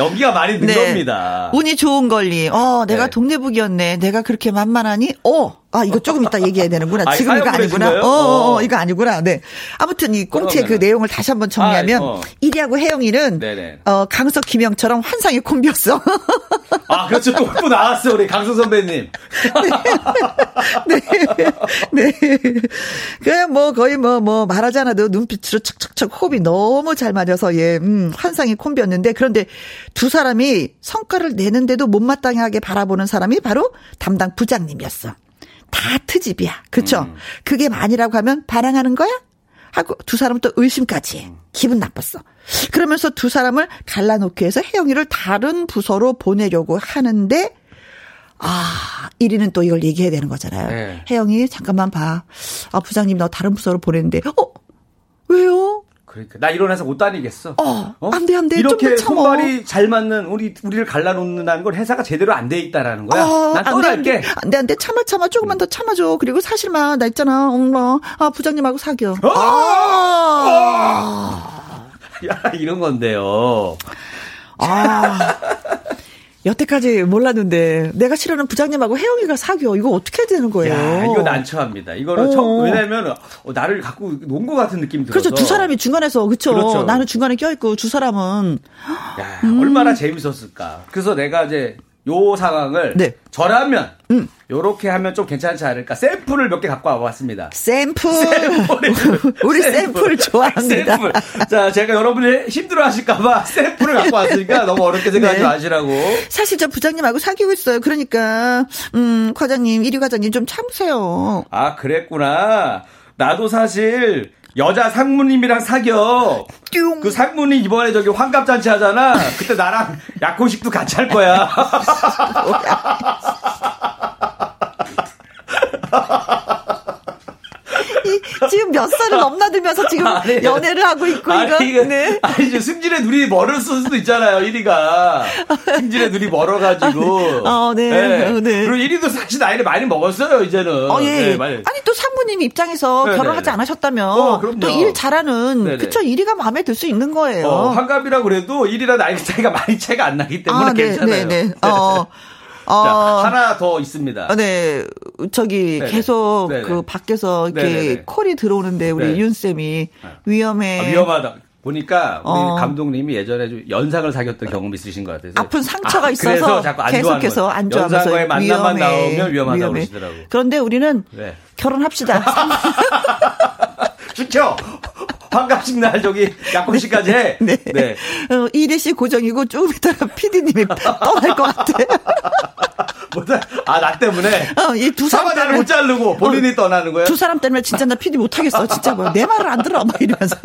연기가 많이 는 네. 겁니다. 운이 좋은 걸리. 어, 내가 네. 동네북이었네. 내가 그렇게 만만하니? 어, 아, 이거 조금 이따 얘기해야 되는구나. 아니, 지금 이거 아니구나. 어, 어, 어, 이거 아니구나. 네. 아무튼 이 꽁트의 그 내용을 다시 한번 정리하면, 아, 어. 1위하고 혜영이는, 네네. 어, 강석, 김영처럼 환상의 콤비였어. 아, 그렇죠. 또, 또 나왔어, 우리 강석 선배님. 네. 네. 네. 그냥 뭐, 거의 뭐, 뭐, 말하지 않아도 눈빛으로 척척척 호흡이 너무 잘 맞아서, 예, 음, 환상의 콤비였는데, 그런데 두 사람이 성과를 내는데도 못마땅하게 바라보는 사람이 바로 담당 부장님이었어. 다 트집이야. 그쵸? 음. 그게 많이라고 하면 반항하는 거야? 하고 두 사람은 또 의심까지. 기분 나빴어. 그러면서 두 사람을 갈라놓기 위해서 혜영이를 다른 부서로 보내려고 하는데 아, 1위는 또 이걸 얘기해야 되는 거잖아요. 네. 혜영이 잠깐만 봐. 아, 부장님 너 다른 부서로 보냈는데 어? 그러니까 나 일어나서 못 다니겠어. 어, 어? 안 돼, 안 돼. 이렇게 손발이 잘 맞는 우리 우리를 갈라놓는다는 건 회사가 제대로 안 돼 있다라는 거야. 어, 난 떠날게. 안 돼, 안 돼. 참아, 참아. 조금만 더 참아줘. 그리고 사실만 나 있잖아. 엄마, 아 부장님하고 사겨. 어! 아! 야 이런 건데요. 아. 여태까지 몰랐는데 내가 싫어하는 부장님하고 혜영이가 사귀어 이거 어떻게 해야 되는 거예요? 야, 이거 난처합니다. 이거는 처음, 왜냐면 어, 나를 갖고 논것 같은 느낌이 들어서 그렇죠. 두 사람이 중간에서 그렇죠. 그렇죠. 나는 중간에 껴 있고 두 사람은 야, 음. 얼마나 재밌었을까. 그래서 내가 이제 요 상황을 네. 저라면 음. 요렇게 하면 좀 괜찮지 않을까? 샘플을 몇 개 갖고 와봤습니다. 샘플. *laughs* 우리 샘플, 샘플 좋아합니다. 샘플. 자, 제가 여러분이 힘들어 하실까봐 *laughs* 샘플을 갖고 왔으니까 너무 어렵게 생각하지 네. 마시라고. 사실 저 부장님하고 사귀고 있어요. 그러니까, 음, 과장님, 이리 과장님 좀 참으세요. 아, 그랬구나. 나도 사실 여자 상무님이랑 사겨. 뀨. 그 상무님 이번에 저기 환갑 잔치 하잖아. 그때 나랑 약혼식도 같이 할 거야. *laughs* *laughs* 지금 몇 살을 넘나들면서 지금 아니, 연애를 하고 있고 아니, 이거. 네. 아니 이제 승진의 눈이 멀었을 수도 있잖아요. 1위가 승진의 눈이 멀어가지고. *laughs* 어, 네. 네. 네. 그리고 1위도 사실 나이를 많이 먹었어요 이제는. 어, 예. 네. 아니 또 상무님 입장에서 네, 결혼하지 네. 않으셨다면 어, 또일 잘하는 네네. 그쵸 1위가 마음에 들 수 있는 거예요. 어, 환갑이라 그래도 1위라 나이 차이가 많이 차이가 안 나기 때문에 아, 네, 괜찮아요. 네, 네. 어. 어, 자, 하나 더 있습니다. 어, 네. 저기 네네. 계속 네네. 그 밖에서 이렇게 네네. 콜이 들어오는데 우리 네. 윤 쌤이 위험해. 아, 위험하다. 보니까 우리 어. 감독님이 예전에 좀 연상을 사귀었던 경험 있으신 것 같아서 아픈 상처가 아, 있어서 자꾸 안 계속해서 안 좋아하면서 연상과의 만남만 위험해. 나오면 위험하다고 위험해. 그러시더라고. 그런데 우리는 네. 결혼합시다. *laughs* *laughs* 시켜. 환갑식 날 저기 약혼식까지 해. 네. 네. 어, 이리 씨 고정이고 조금 있다가 피디님이 떠날 것 같아. *laughs* 뭐다? 아, 나 때문에? 어, 이 두 사람 때문에. 못 자르고 본인이 어, 떠나는 거야? 두 사람 때문에 진짜 나 피디 못하겠어. 진짜 뭐. 내 말을 안 들어. 막 이러면서.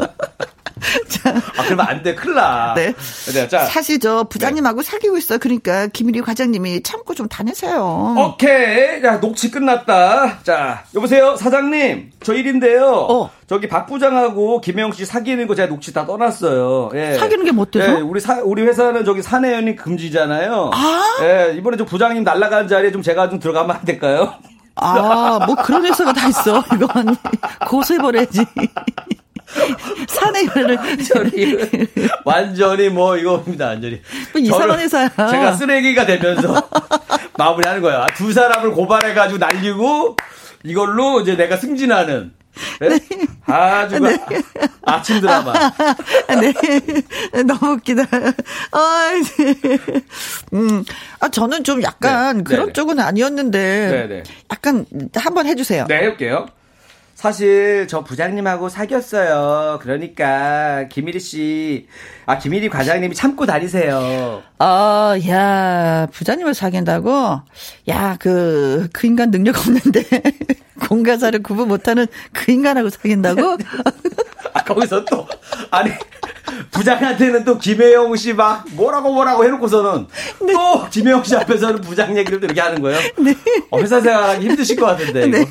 *laughs* 자. 아, 그러면 안 돼. 큰일 나. 네. 네 자. 사실 저 부장님하고 네. 사귀고 있어. 그러니까 김일희 과장님이 참고 좀 다니세요. 오케이. 자, 녹취 끝났다. 자, 여보세요. 사장님. 저 일인데요. 어. 저기 박 부장하고 김영 씨 사귀는 거 제가 녹취 다 떠났어요. 예. 사귀는 게뭐 어때서? 예, 우리 사, 우리 회사는 저기 사내 연인 금지잖아요. 아? 예, 이번에 좀 부장님 날라간 자리에 좀 제가 좀 들어가면 안 될까요? 아, 뭐 그런 회사가 다 있어. *laughs* 이건 고소해버려야지. *laughs* 사내연을 저리 완전히 뭐 이겁니다 완전히 뭐 이상한 회사야 제가 쓰레기가 되면서 *laughs* 마무리하는 거야 두 사람을 고발해가지고 날리고 이걸로 이제 내가 승진하는 네? 네. 아주 네. 아침 드라마. 네. 너무 웃기다. 아, 네. 음. 아, 저는 좀 약간 네. 그런 네, 네. 쪽은 아니었는데. 네네. 약간 한번 해주세요. 네, 해볼게요. 사실 저 부장님하고 사귀었어요. 그러니까 김일희 씨, 아 김일희 과장님이 참고 다니세요. 어, 야 부장님을 사귄다고? 야 그그 그 인간 능력 없는데 *laughs* 공가사를 구분 못하는 그 인간하고 사귄다고? *laughs* 아 거기서 또 아니 부장한테는 또 김혜영 씨 막 뭐라고 뭐라고 해놓고서는 네. 또 김혜영 씨 앞에서는 부장 얘기를 또 이렇게 하는 거예요. 네. 어, 회사 생활하기 힘드실 것 같은데. 네.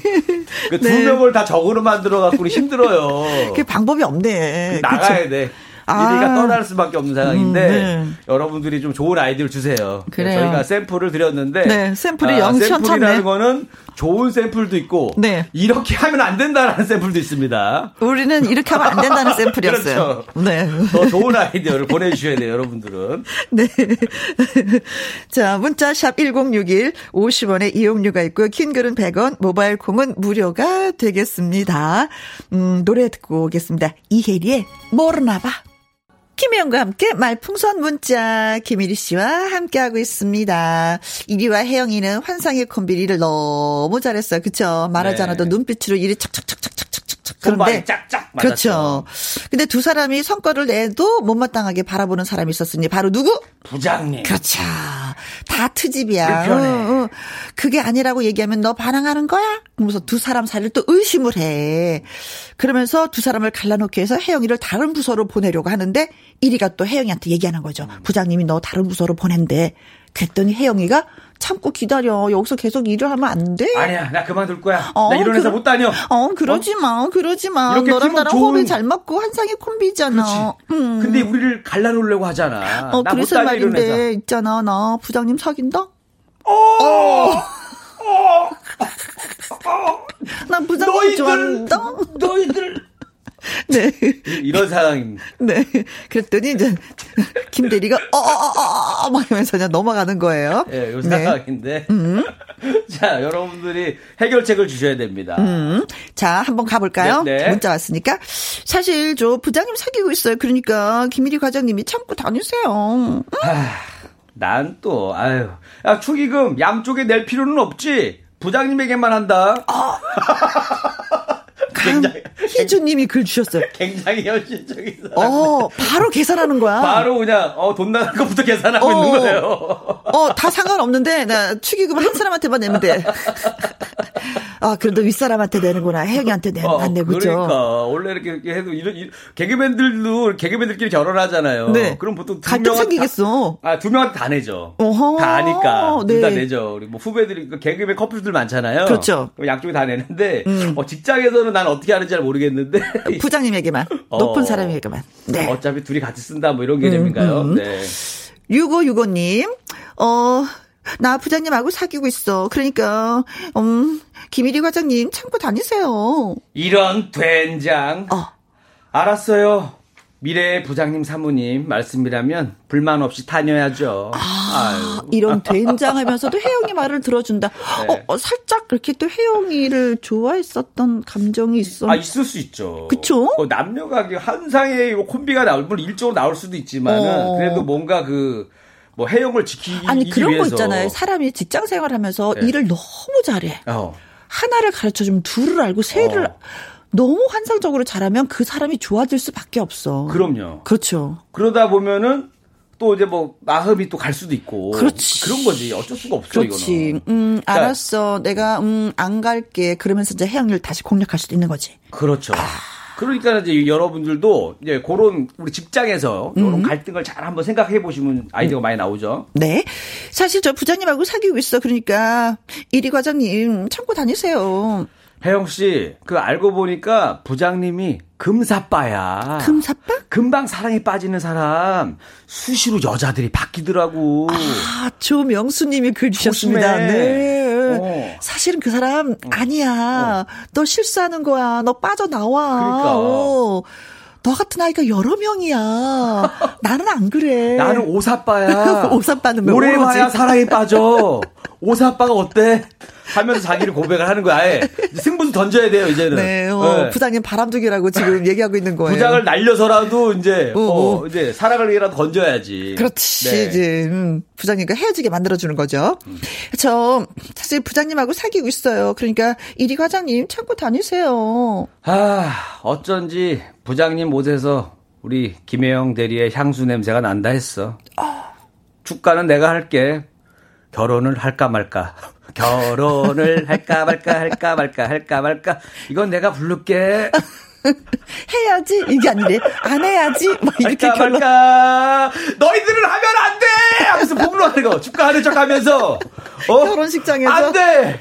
그두 네. 명을 다 적으로 만들어 갖고 힘들어요. 그 방법이 없네. 나가야 그쵸? 돼. 1위가 아. 떠날 수밖에 없는 상황인데 음, 네. 여러분들이 좀 좋은 아이디어를 주세요. 그래요. 저희가 샘플을 드렸는데 네, 샘플이 아, 샘플이라는 거는 좋은 샘플도 있고 네. 이렇게 하면 안 된다라는 샘플도 있습니다. 우리는 이렇게 하면 안 된다는 샘플이었어요. *laughs* 그렇죠. 네. 더 좋은 아이디어를 보내주셔야 돼요, 여러분들은. *laughs* 네. *laughs* 자, 문자 샵 1061, 50원의 이용료가 있고요. 킹글은 100원, 모바일 콩은 무료가 되겠습니다. 음, 노래 듣고 오겠습니다. 이혜리의 모르나 봐. 김혜영과 함께 말풍선 문자 김일희 씨와 함께하고 있습니다. 이리와 혜영이는 환상의 콤비리를 너무 잘했어요. 그쵸? 말하지 네. 않아도 눈빛으로 일이 착착착착착착착. 그런데 짝짝 맞았죠. 그렇죠. 근데 두 사람이 성과를 내도 못마땅하게 바라보는 사람이 있었으니 바로 누구? 부장님. 그렇죠. 다 트집이야. 어, 어. 그게 아니라고 얘기하면 너 반항하는 거야? 그러면서 두 사람 사이를 또 의심을 해. 그러면서 두 사람을 갈라놓기 위해서 혜영이를 다른 부서로 보내려고 하는데 이리가 또 혜영이한테 얘기하는 거죠. 부장님이 너 다른 부서로 보낸대. 그랬더니 혜영이가 참고 기다려. 여기서 계속 일을 하면 안 돼. 아니야, 나 그만둘 거야. 어, 나 이런 회사 못 다녀. 어, 그러지 어? 마, 그러지 마. 너랑 나랑 좋은... 호흡이 잘 맞고 한 상의 콤비잖아. 음. 근데 우리를 갈라놓으려고 하잖아. 어, 그래서 말인데 있잖아, 나 부장님 사귄다. 어. 어. 나 부장님 너희들, 좋아한다. 너희들 *laughs* 네. 이런 상황입니다. 네. 그랬더니 이제 김 대리가 어어어어 막 하면서 그냥 넘어가는 거예요. 예, 요 네. 상황인데. 음. *laughs* 자, 여러분들이 해결책을 주셔야 됩니다. 음. 자, 한번 가볼까요? 네, 네. 문자 왔으니까. 사실 저 부장님 사귀고 있어요. 그러니까 김일희 과장님이 참고 다니세요. 음. 난 또, 아유. 야, 축의금 양쪽에 낼 필요는 없지. 부장님에게만 한다. 아. *laughs* 굉장히 희주님이 글 주셨어요. *laughs* 굉장히 현실적인 어, 바로 계산하는 거야. 바로 그냥 어, 돈 나갈 것부터 계산하고 어, 있는 거예요. 어, 다 상관없는데 나 축의금 한 사람한테만 내면 돼. *laughs* 아, 그래도 윗사람한테 내는구나. 혜영이한테 내면 어, 안 내고 그러니까 원래 이렇게, 이렇게 해도 이런, 이런 개그맨들도 개그맨들끼리 결혼하잖아요. 네. 그럼 보통 두 갈등 생기겠어. 다, 아, 두 명한테 다 내죠. 어허, 다 아니까 네. 둘다 내죠. 우리 뭐 후배들이 그 개그맨 커플들 많잖아요. 그렇죠. 양쪽이 다 내는데 음. 어, 직장에서는 난 어떻게 하는지 잘 모르겠는데 *laughs* 부장님에게만 어, 높은 사람에게만. 네. 어차피 둘이 같이 쓴다 뭐 이런 개념인가요? 음, 음. 네. 6565님, 어, 나 부장님하고 사귀고 있어. 그러니까, 음, 김일희 과장님 참고 다니세요. 이런 된장. 어. 알았어요. 미래의 부장님 사모님 말씀이라면 불만 없이 다녀야죠. 아, 아유. 이런 된장하면서도 혜영이 말을 들어준다. 네. 어, 어, 살짝 그렇게 또 혜영이를 좋아했었던 감정이 있어. 아 있을 수 있죠. 그쵸? 어, 남녀가 한상의 콤비가 나올 물론 일적으로 나올 수도 있지만은 어. 그래도 뭔가 그. 뭐 해영을 지키기 아니 그런 위해서. 거 있잖아요. 사람이 직장 생활하면서 네. 일을 너무 잘해. 어. 하나를 가르쳐 주면 둘을 알고 세를 어. 너무 환상적으로 잘하면 그 사람이 좋아질 수밖에 없어. 그럼요. 그렇죠. 그러다 보면은 또 이제 뭐 마음이 또 갈 수도 있고 그렇지. 그런 거지 어쩔 수가 없어 그렇지. 이거는. 음 그러니까 알았어 내가 음 안 갈게 그러면서 이제 해양을 다시 공략할 수도 있는 거지. 그렇죠. 아. 그러니까 이제 여러분들도 이제 그런 우리 직장에서 이런 음. 갈등을 잘 한번 생각해 보시면 아이디어가 음. 많이 나오죠. 네. 사실 저 부장님하고 사귀고 있어. 그러니까 이리 과장님 참고 다니세요. 혜영 씨, 그 알고 보니까 부장님이 금사빠야. 금사빠? 금방 사랑에 빠지는 사람 수시로 여자들이 바뀌더라고. 아, 조명수님이 글 주셨습니다. 네. 어. 사실은 그 사람 어. 아니야. 어. 너 실수하는 거야. 너 빠져나와. 그러니까. 어. 너 같은 아이가 여러 명이야. 나는 안 그래. 나는 오사빠야. *laughs* 오사빠는 왜 오래 봐야 사랑에 빠져. *laughs* 오사빠가 어때? 하면서 자기를 고백을 하는 거야. 아예 승부수 던져야 돼요 이제는. 네, 어, 네. 부장님 바람둥이라고 지금 *laughs* 얘기하고 있는 거예요. 부장을 날려서라도 이제 어, 어, 이제 사랑을 위해라도 던져야지. 그렇지 네. 이제 음, 부장님과 헤어지게 만들어주는 거죠. 음. 저 사실 부장님하고 사귀고 있어요. 그러니까 이리 과장님 참고 다니세요. 아 어쩐지 부장님 옷에서 우리 김혜영 대리의 향수 냄새가 난다 했어. 주가는 내가 할게. 결혼을 할까 말까. *laughs* 결혼을 할까 말까 할까 말까 할까 말까. 이건 내가 부를게. *laughs* 해야지? 이게 아니래 안 해야지? 뭐 이렇게 할까 결론. 말까. 너희들은 하면 안 돼! 하면서 폭로하는 거. 축하하는 척하면서. 어? 결혼식장에서? 안 돼!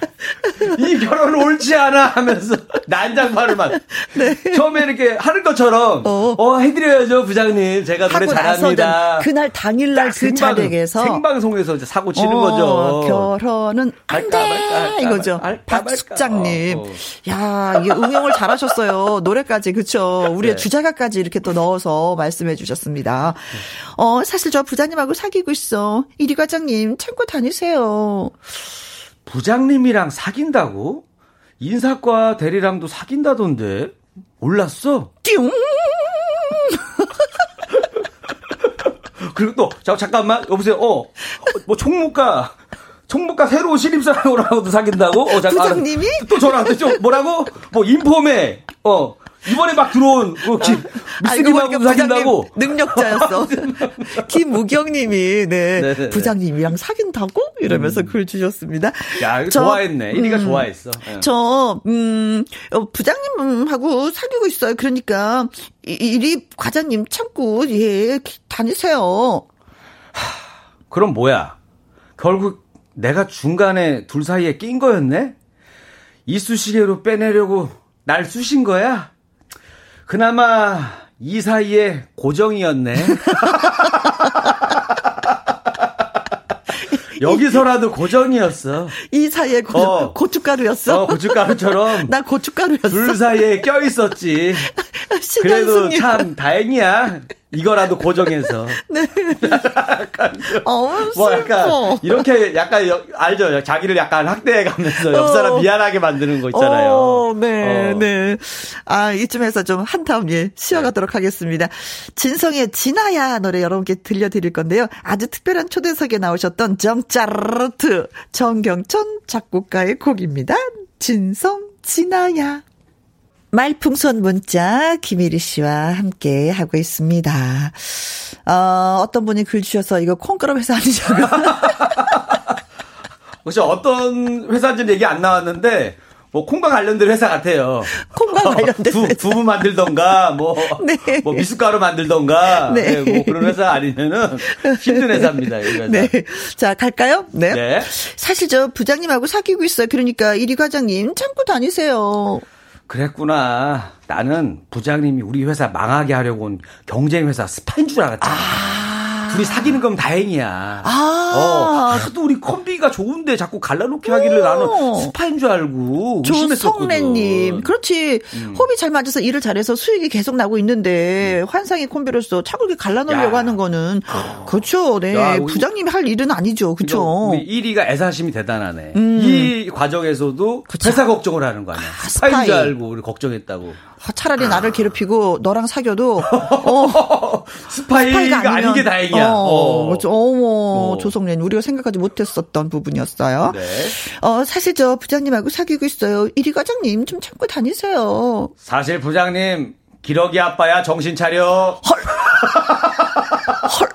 이 결혼은 옳지 않아 하면서 *laughs* 난장판을만 *laughs* 네. 처음에 이렇게 하는 것처럼 어, 어 해드려야죠 부장님. 제가 노래 잘합니다. 그날 당일날 그 자리에서 생방송에서 이제 사고 치는 어, 거죠. 결혼은 안돼! 이거죠. 박숙장님. 어, 어. 야 이게 응용을 잘하셨어요. 노래까지 그쵸 우리의 네. 주자가까지 이렇게 또 넣어서 말씀해 주셨습니다 어 사실 저 부장님하고 사귀고 있어 이리 과장님 참고 다니세요 부장님이랑 사귄다고? 인사과 대리랑도 사귄다던데. 몰랐어? 띵! *laughs* 그리고 또, 자, 잠깐만, 여보세요, 어, 뭐, 총무과, 총무과 새로운 신입사원하고도 사귄다고? 어, 잠깐. 부장님이? 또 전화 왔죠? 뭐라고? 뭐, 인포메, 어, 이번에 막 들어온 그 기, 미스님하고 사귄다고 능력자였어. *laughs* 김무경님이 네 네네네. 네. 부장님이랑 사귄다고 이러면서 음. 글 주셨습니다. 야 저, 좋아했네. 1위가 음, 좋아했어. 네. 저 음, 어, 부장님하고 사귀고 있어요. 그러니까 이리 과장님 참고 예 다니세요. 하, 그럼 뭐야? 결국 내가 중간에 둘 사이에 낀 거였네? 이쑤시개로 빼내려고 날 쑤신 거야? 그나마 이 사이에 고정이었네. *laughs* 여기서라도 고정이었어. 이 사이에 고, 어. 고춧가루였어? 어, 고춧가루처럼. *laughs* 나 고춧가루였어. 둘 사이에 껴 있었지. *laughs* 그래도 참 다행이야. 이거라도 고정해서. *laughs* 네. 약간 어, 뭐 약간 이렇게 약간 여, 알죠? 자기를 약간 학대해 가면서 옆 사람 어. 미안하게 만드는 거 있잖아요. 어, 네, 어. 네. 아, 이쯤에서 좀 한타음 예, 쉬어가도록 네. 하겠습니다. 진성의 진아야 노래 여러분께 들려드릴 건데요. 아주 특별한 초대석에 나오셨던 정짜르트 정경천 작곡가의 곡입니다. 진성 진아야. 말풍선 문자 김일희 씨와 함께 하고 있습니다. 어, 어떤 분이 글 주셔서 이거 콩그룹 회사 아니냐고. *laughs* 혹시 어떤 회사인지 얘기 안 나왔는데 뭐 콩과 관련된 회사 같아요. 콩과 관련된 두, 두부 만들던가 뭐, *laughs* 네. 뭐 미숫가루 만들던가 네. 네. 뭐 그런 회사 아니면은 힘든 회사입니다. 이 회사. 네. 자 갈까요? 네. 네. 사실 저 부장님하고 사귀고 있어요. 그러니까 이리 과장님 참고 다니세요. 그랬구나. 나는 부장님이 우리 회사 망하게 하려고 온 경쟁 회사 스파인 줄 알았잖아. 아. 둘이 사귀는 건 다행이야. 아. 어, 하도 우리 콤비가 좋은데 자꾸 갈라놓기 하기를 나는 스파인 줄 알고 조성래님, 그렇지. 음. 호흡이 잘 맞아서 일을 잘해서 수익이 계속 나고 있는데 음. 환상의 콤비로서 자꾸 이렇게 갈라놓으려고 야. 하는 거는 그렇죠. 네, 야, 부장님이 할 일은 아니죠. 그렇죠. 우리 1위가 애사심이 대단하네. 음. 이 과정에서도 그쵸. 회사 걱정을 하는 거 아니야. 아, 스파인 스파이. 줄 알고 우리 걱정했다고. 아, 차라리 나를 괴롭히고 너랑 사귀어도 어, *laughs* 스파이가, 스파이가 아닌 게 다행이야. 어, 어. 그렇죠. 어머 어. 조성래 우리가 생각하지 못했었던 부분이었어요. 네. 어 사실 저 부장님하고 사귀고 있어요. 이리 과장님 좀 참고 다니세요. 사실 부장님 기러기 아빠야 정신 차려. 헐. 헐.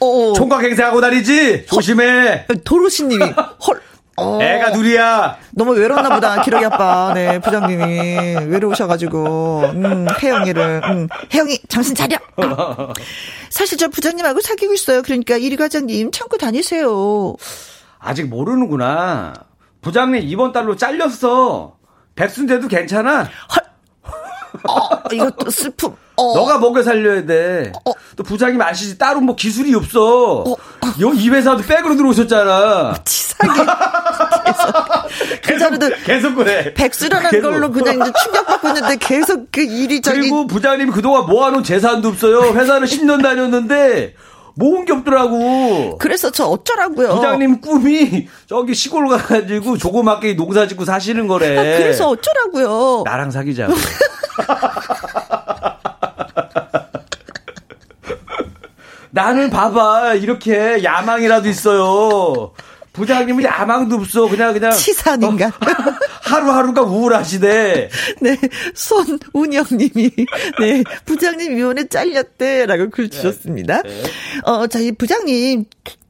어. 총각 행세하고 다니지 조심해. 도로시님이 *laughs* 헐. 어. 애가 둘이야. 너무 외로웠나 보다, 기러기 아빠. 네, 부장님이. 외로우셔가지고, 음, 혜영이를, 음, 혜영이, 정신 차려! 사실 저 부장님하고 사귀고 있어요. 그러니까 이리 과장님 참고 다니세요. 아직 모르는구나. 부장님 이번 달로 잘렸어. 백순대도 괜찮아? 헐. 어, 이것도 슬픔. 어. 너가 먹여 살려야 돼. 어. 또 부장님 아시지? 따로 뭐 기술이 없어. 어. 이 회사도 백으로 들어오셨잖아. 치사하게. *laughs* 계속, 계속, 계속 그래. 백수라는 계속. 걸로 그냥 이제 충격받고 있는데 계속 그 일이 저기. 그리고 부장님이 그동안 모아놓은 재산도 없어요. 회사를 10년 다녔는데 모은 게 없더라고. 그래서 저 어쩌라고요. 부장님 꿈이 저기 시골 가가지고 조그맣게 농사 짓고 사시는 거래. 아, 그래서 어쩌라고요. 나랑 사귀자고. *laughs* 나는 봐봐 이렇게 야망이라도 있어요. 부장님은 야망도 없어. 그냥 그냥 치사인가. 어, 하루하루가 우울하시대. *laughs* 네, 손운영님이 네 부장님 위원회 잘렸대라고 글 네. 주셨습니다. 네. 어, 자, 이 부장님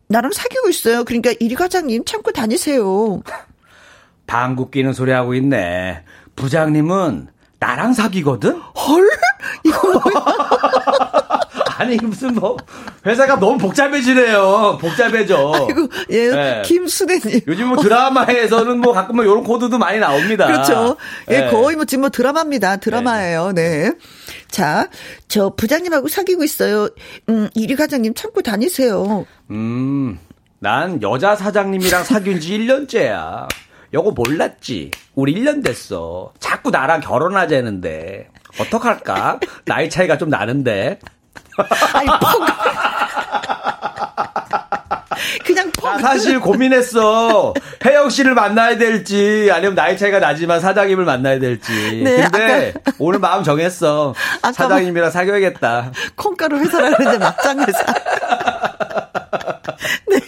나랑 사귀고 있어요. 그러니까 이리 과장님 참고 다니세요. 방귀 끼는 소리 하고 있네. 부장님은 나랑 사귀거든? 헐? 이거 뭐야? *laughs* 아니 무슨 뭐 회사가 너무 복잡해지네요. 복잡해져. 아이고 예 네. 김수대님. 요즘 뭐 드라마에서는 뭐 가끔 뭐 이런 코드도 많이 나옵니다. 그렇죠. 예 네. 거의 뭐 지금 뭐 드라마입니다. 드라마예요. 네. 네. 자, 저 부장님하고 사귀고 있어요. 음, 이리 과장님 참고 다니세요. 음, 난 여자 사장님이랑 사귄 지 1년째야. 요거 몰랐지? 우리 1년 됐어. 자꾸 나랑 결혼하자는데. 어떡할까? 나이 차이가 좀 나는데. 아니, 퍽. 그냥 퍽. 아, 사실 고민했어. 혜영 씨를 만나야 될지, 아니면 나이 차이가 나지만 사장님을 만나야 될지. 네, 근데 아까, 오늘 마음 정했어. 사장님이랑 사귀어야겠다. 콩가루 회사라는데 막장 회사. *laughs* 네.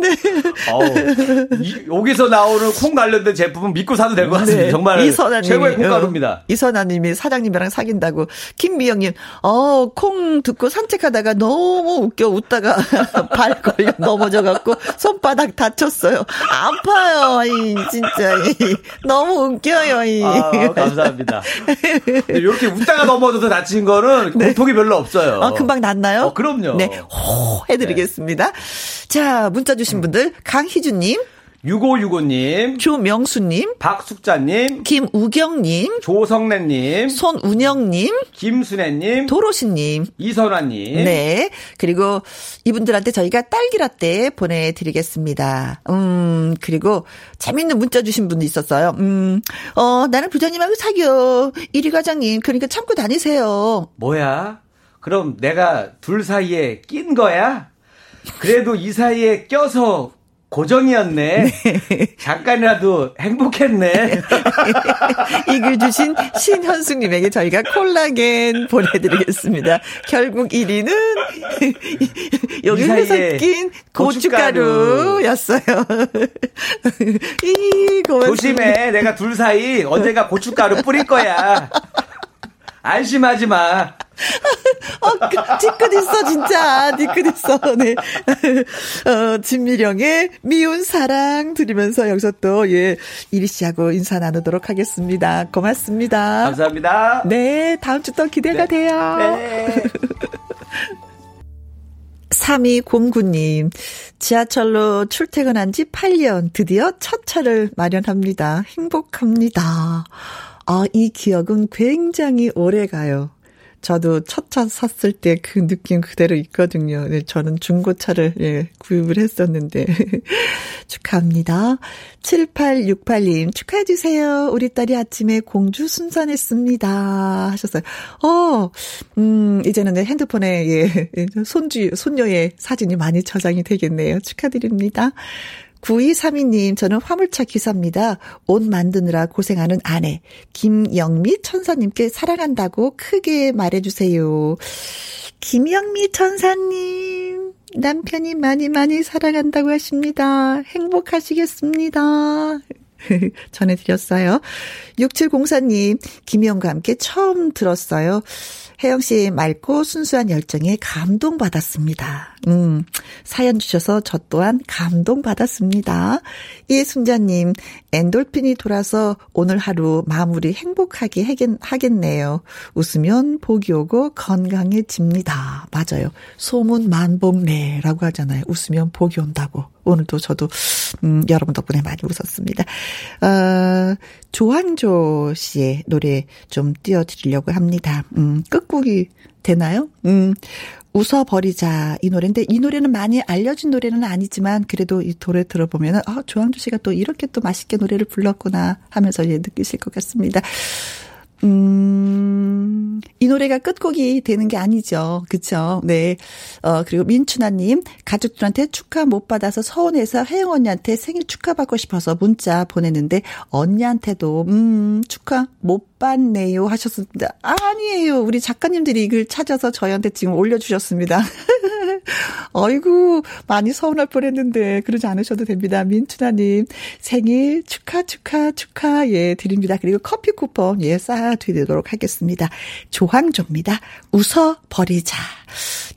네. 어우, 이, 여기서 나오는 콩 관련된 제품은 믿고 사도 될 것 같습니다. 네. 정말 이선아님, 최고의 콩가루입니다. 어, 이선아님이 사장님이랑 사귄다고. 김미영님, 어, 콩 듣고 산책하다가 너무 웃겨 웃다가 *laughs* 발 걸려 넘어져갖고 손바닥 다쳤어요. 아파요, 이 진짜. 이, 너무 웃겨요, 이. 아, 감사합니다. 이렇게 웃다가 넘어져서 다친 거는 네. 고통이 별로 없어요. 아, 금방 낫나요? 어, 그럼요. 네, 호 해드리겠습니다. 네. 자, 문자 주신 분들 강희준님. 6565님, 조명수님, 박숙자님, 김우경님, 조성래님, 손운영님, 김순애님, 도로시님, 이선화님. 네. 그리고 이분들한테 저희가 딸기라떼 보내드리겠습니다. 음, 그리고 재밌는 문자 주신 분도 있었어요. 음, 어, 나는 부장님하고 사귀어. 이리 과장님, 그러니까 참고 다니세요. 뭐야? 그럼 내가 둘 사이에 낀 거야? 그래도 이 사이에 껴서 고정이었네. 네. 잠깐이라도 행복했네. *laughs* 이 글 주신 신현숙님에게 저희가 콜라겐 보내드리겠습니다. 결국 1위는 *laughs* 여기 회사 낀 고춧가루였어요. *laughs* 이 조심해. 내가 둘 사이 언제가 고춧가루 뿌릴 거야. 안심하지 마. 어, 그, 뒤끝 있어, 진짜. 뒤끝 있어. 네. 어, 진미령의 미운 사랑 들으면서 여기서 또, 예, 이리 씨하고 인사 나누도록 하겠습니다. 고맙습니다. 감사합니다. 네, 다음 주 또 기대가 네. 돼요. 네. *laughs* 3209님, 지하철로 출퇴근한 지 8년, 드디어 첫 차를 마련합니다. 행복합니다. 아, 이 기억은 굉장히 오래 가요. 저도 첫 차 샀을 때 그 느낌 그대로 있거든요. 네, 저는 중고차를 예, 구입을 했었는데 *laughs* 축하합니다. 7868님 축하해 주세요. 우리 딸이 아침에 공주 순산했습니다. 하셨어요. 어, 음, 이제는 내 핸드폰에 예, *laughs* 손주, 손녀의 사진이 많이 저장이 되겠네요. 축하드립니다. 9232님, 저는 화물차 기사입니다. 옷 만드느라 고생하는 아내, 김영미 천사님께 사랑한다고 크게 말해주세요. 김영미 천사님, 남편이 많이 많이 사랑한다고 하십니다. 행복하시겠습니다. *laughs* 전해드렸어요. 6704님, 김영과 함께 처음 들었어요. 혜영 씨의 맑고 순수한 열정에 감동받았습니다. 음, 사연 주셔서 저 또한 감동받았습니다. 이순자님, 엔돌핀이 돌아서 오늘 하루 마무리 행복하게 하겠네요. 웃으면 복이 오고 건강해집니다. 맞아요. 소문 만복래라고 하잖아요. 웃으면 복이 온다고. 오늘도 저도, 음, 여러분 덕분에 많이 웃었습니다. 어, 조항조 씨의 노래 좀 띄워드리려고 합니다. 음, 끝곡이 되나요? 음, 웃어버리자 이 노래인데 이 노래는 많이 알려진 노래는 아니지만 그래도 이 노래 들어보면 은 아 조항조 씨가 또 이렇게 또 맛있게 노래를 불렀구나 하면서 예 느끼실 것 같습니다. 음 이 노래가 끝곡이 되는 게 아니죠. 그쵸? 네. 어, 그리고 민춘아님, 가족들한테 축하 못 받아서 서운해서 혜영 언니한테 생일 축하받고 싶어서 문자 보냈는데, 언니한테도, 음, 축하 못 받네요 하셨습니다. 아니에요. 우리 작가님들이 이걸 찾아서 저희한테 지금 올려주셨습니다. *laughs* 어이구, 많이 서운할 뻔 했는데, 그러지 않으셔도 됩니다. 민춘아님, 생일 축하, 축하, 축하, 예, 드립니다. 그리고 커피 쿠폰, 예, 쌓아드리도록 하겠습니다. 조항조입니다. 웃어버리자.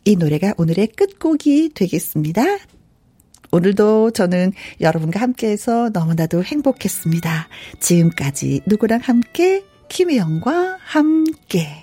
이 노래가 오늘의 끝곡이 되겠습니다. 오늘도 저는 여러분과 함께해서 너무나도 행복했습니다. 지금까지 누구랑 함께 김혜영과 함께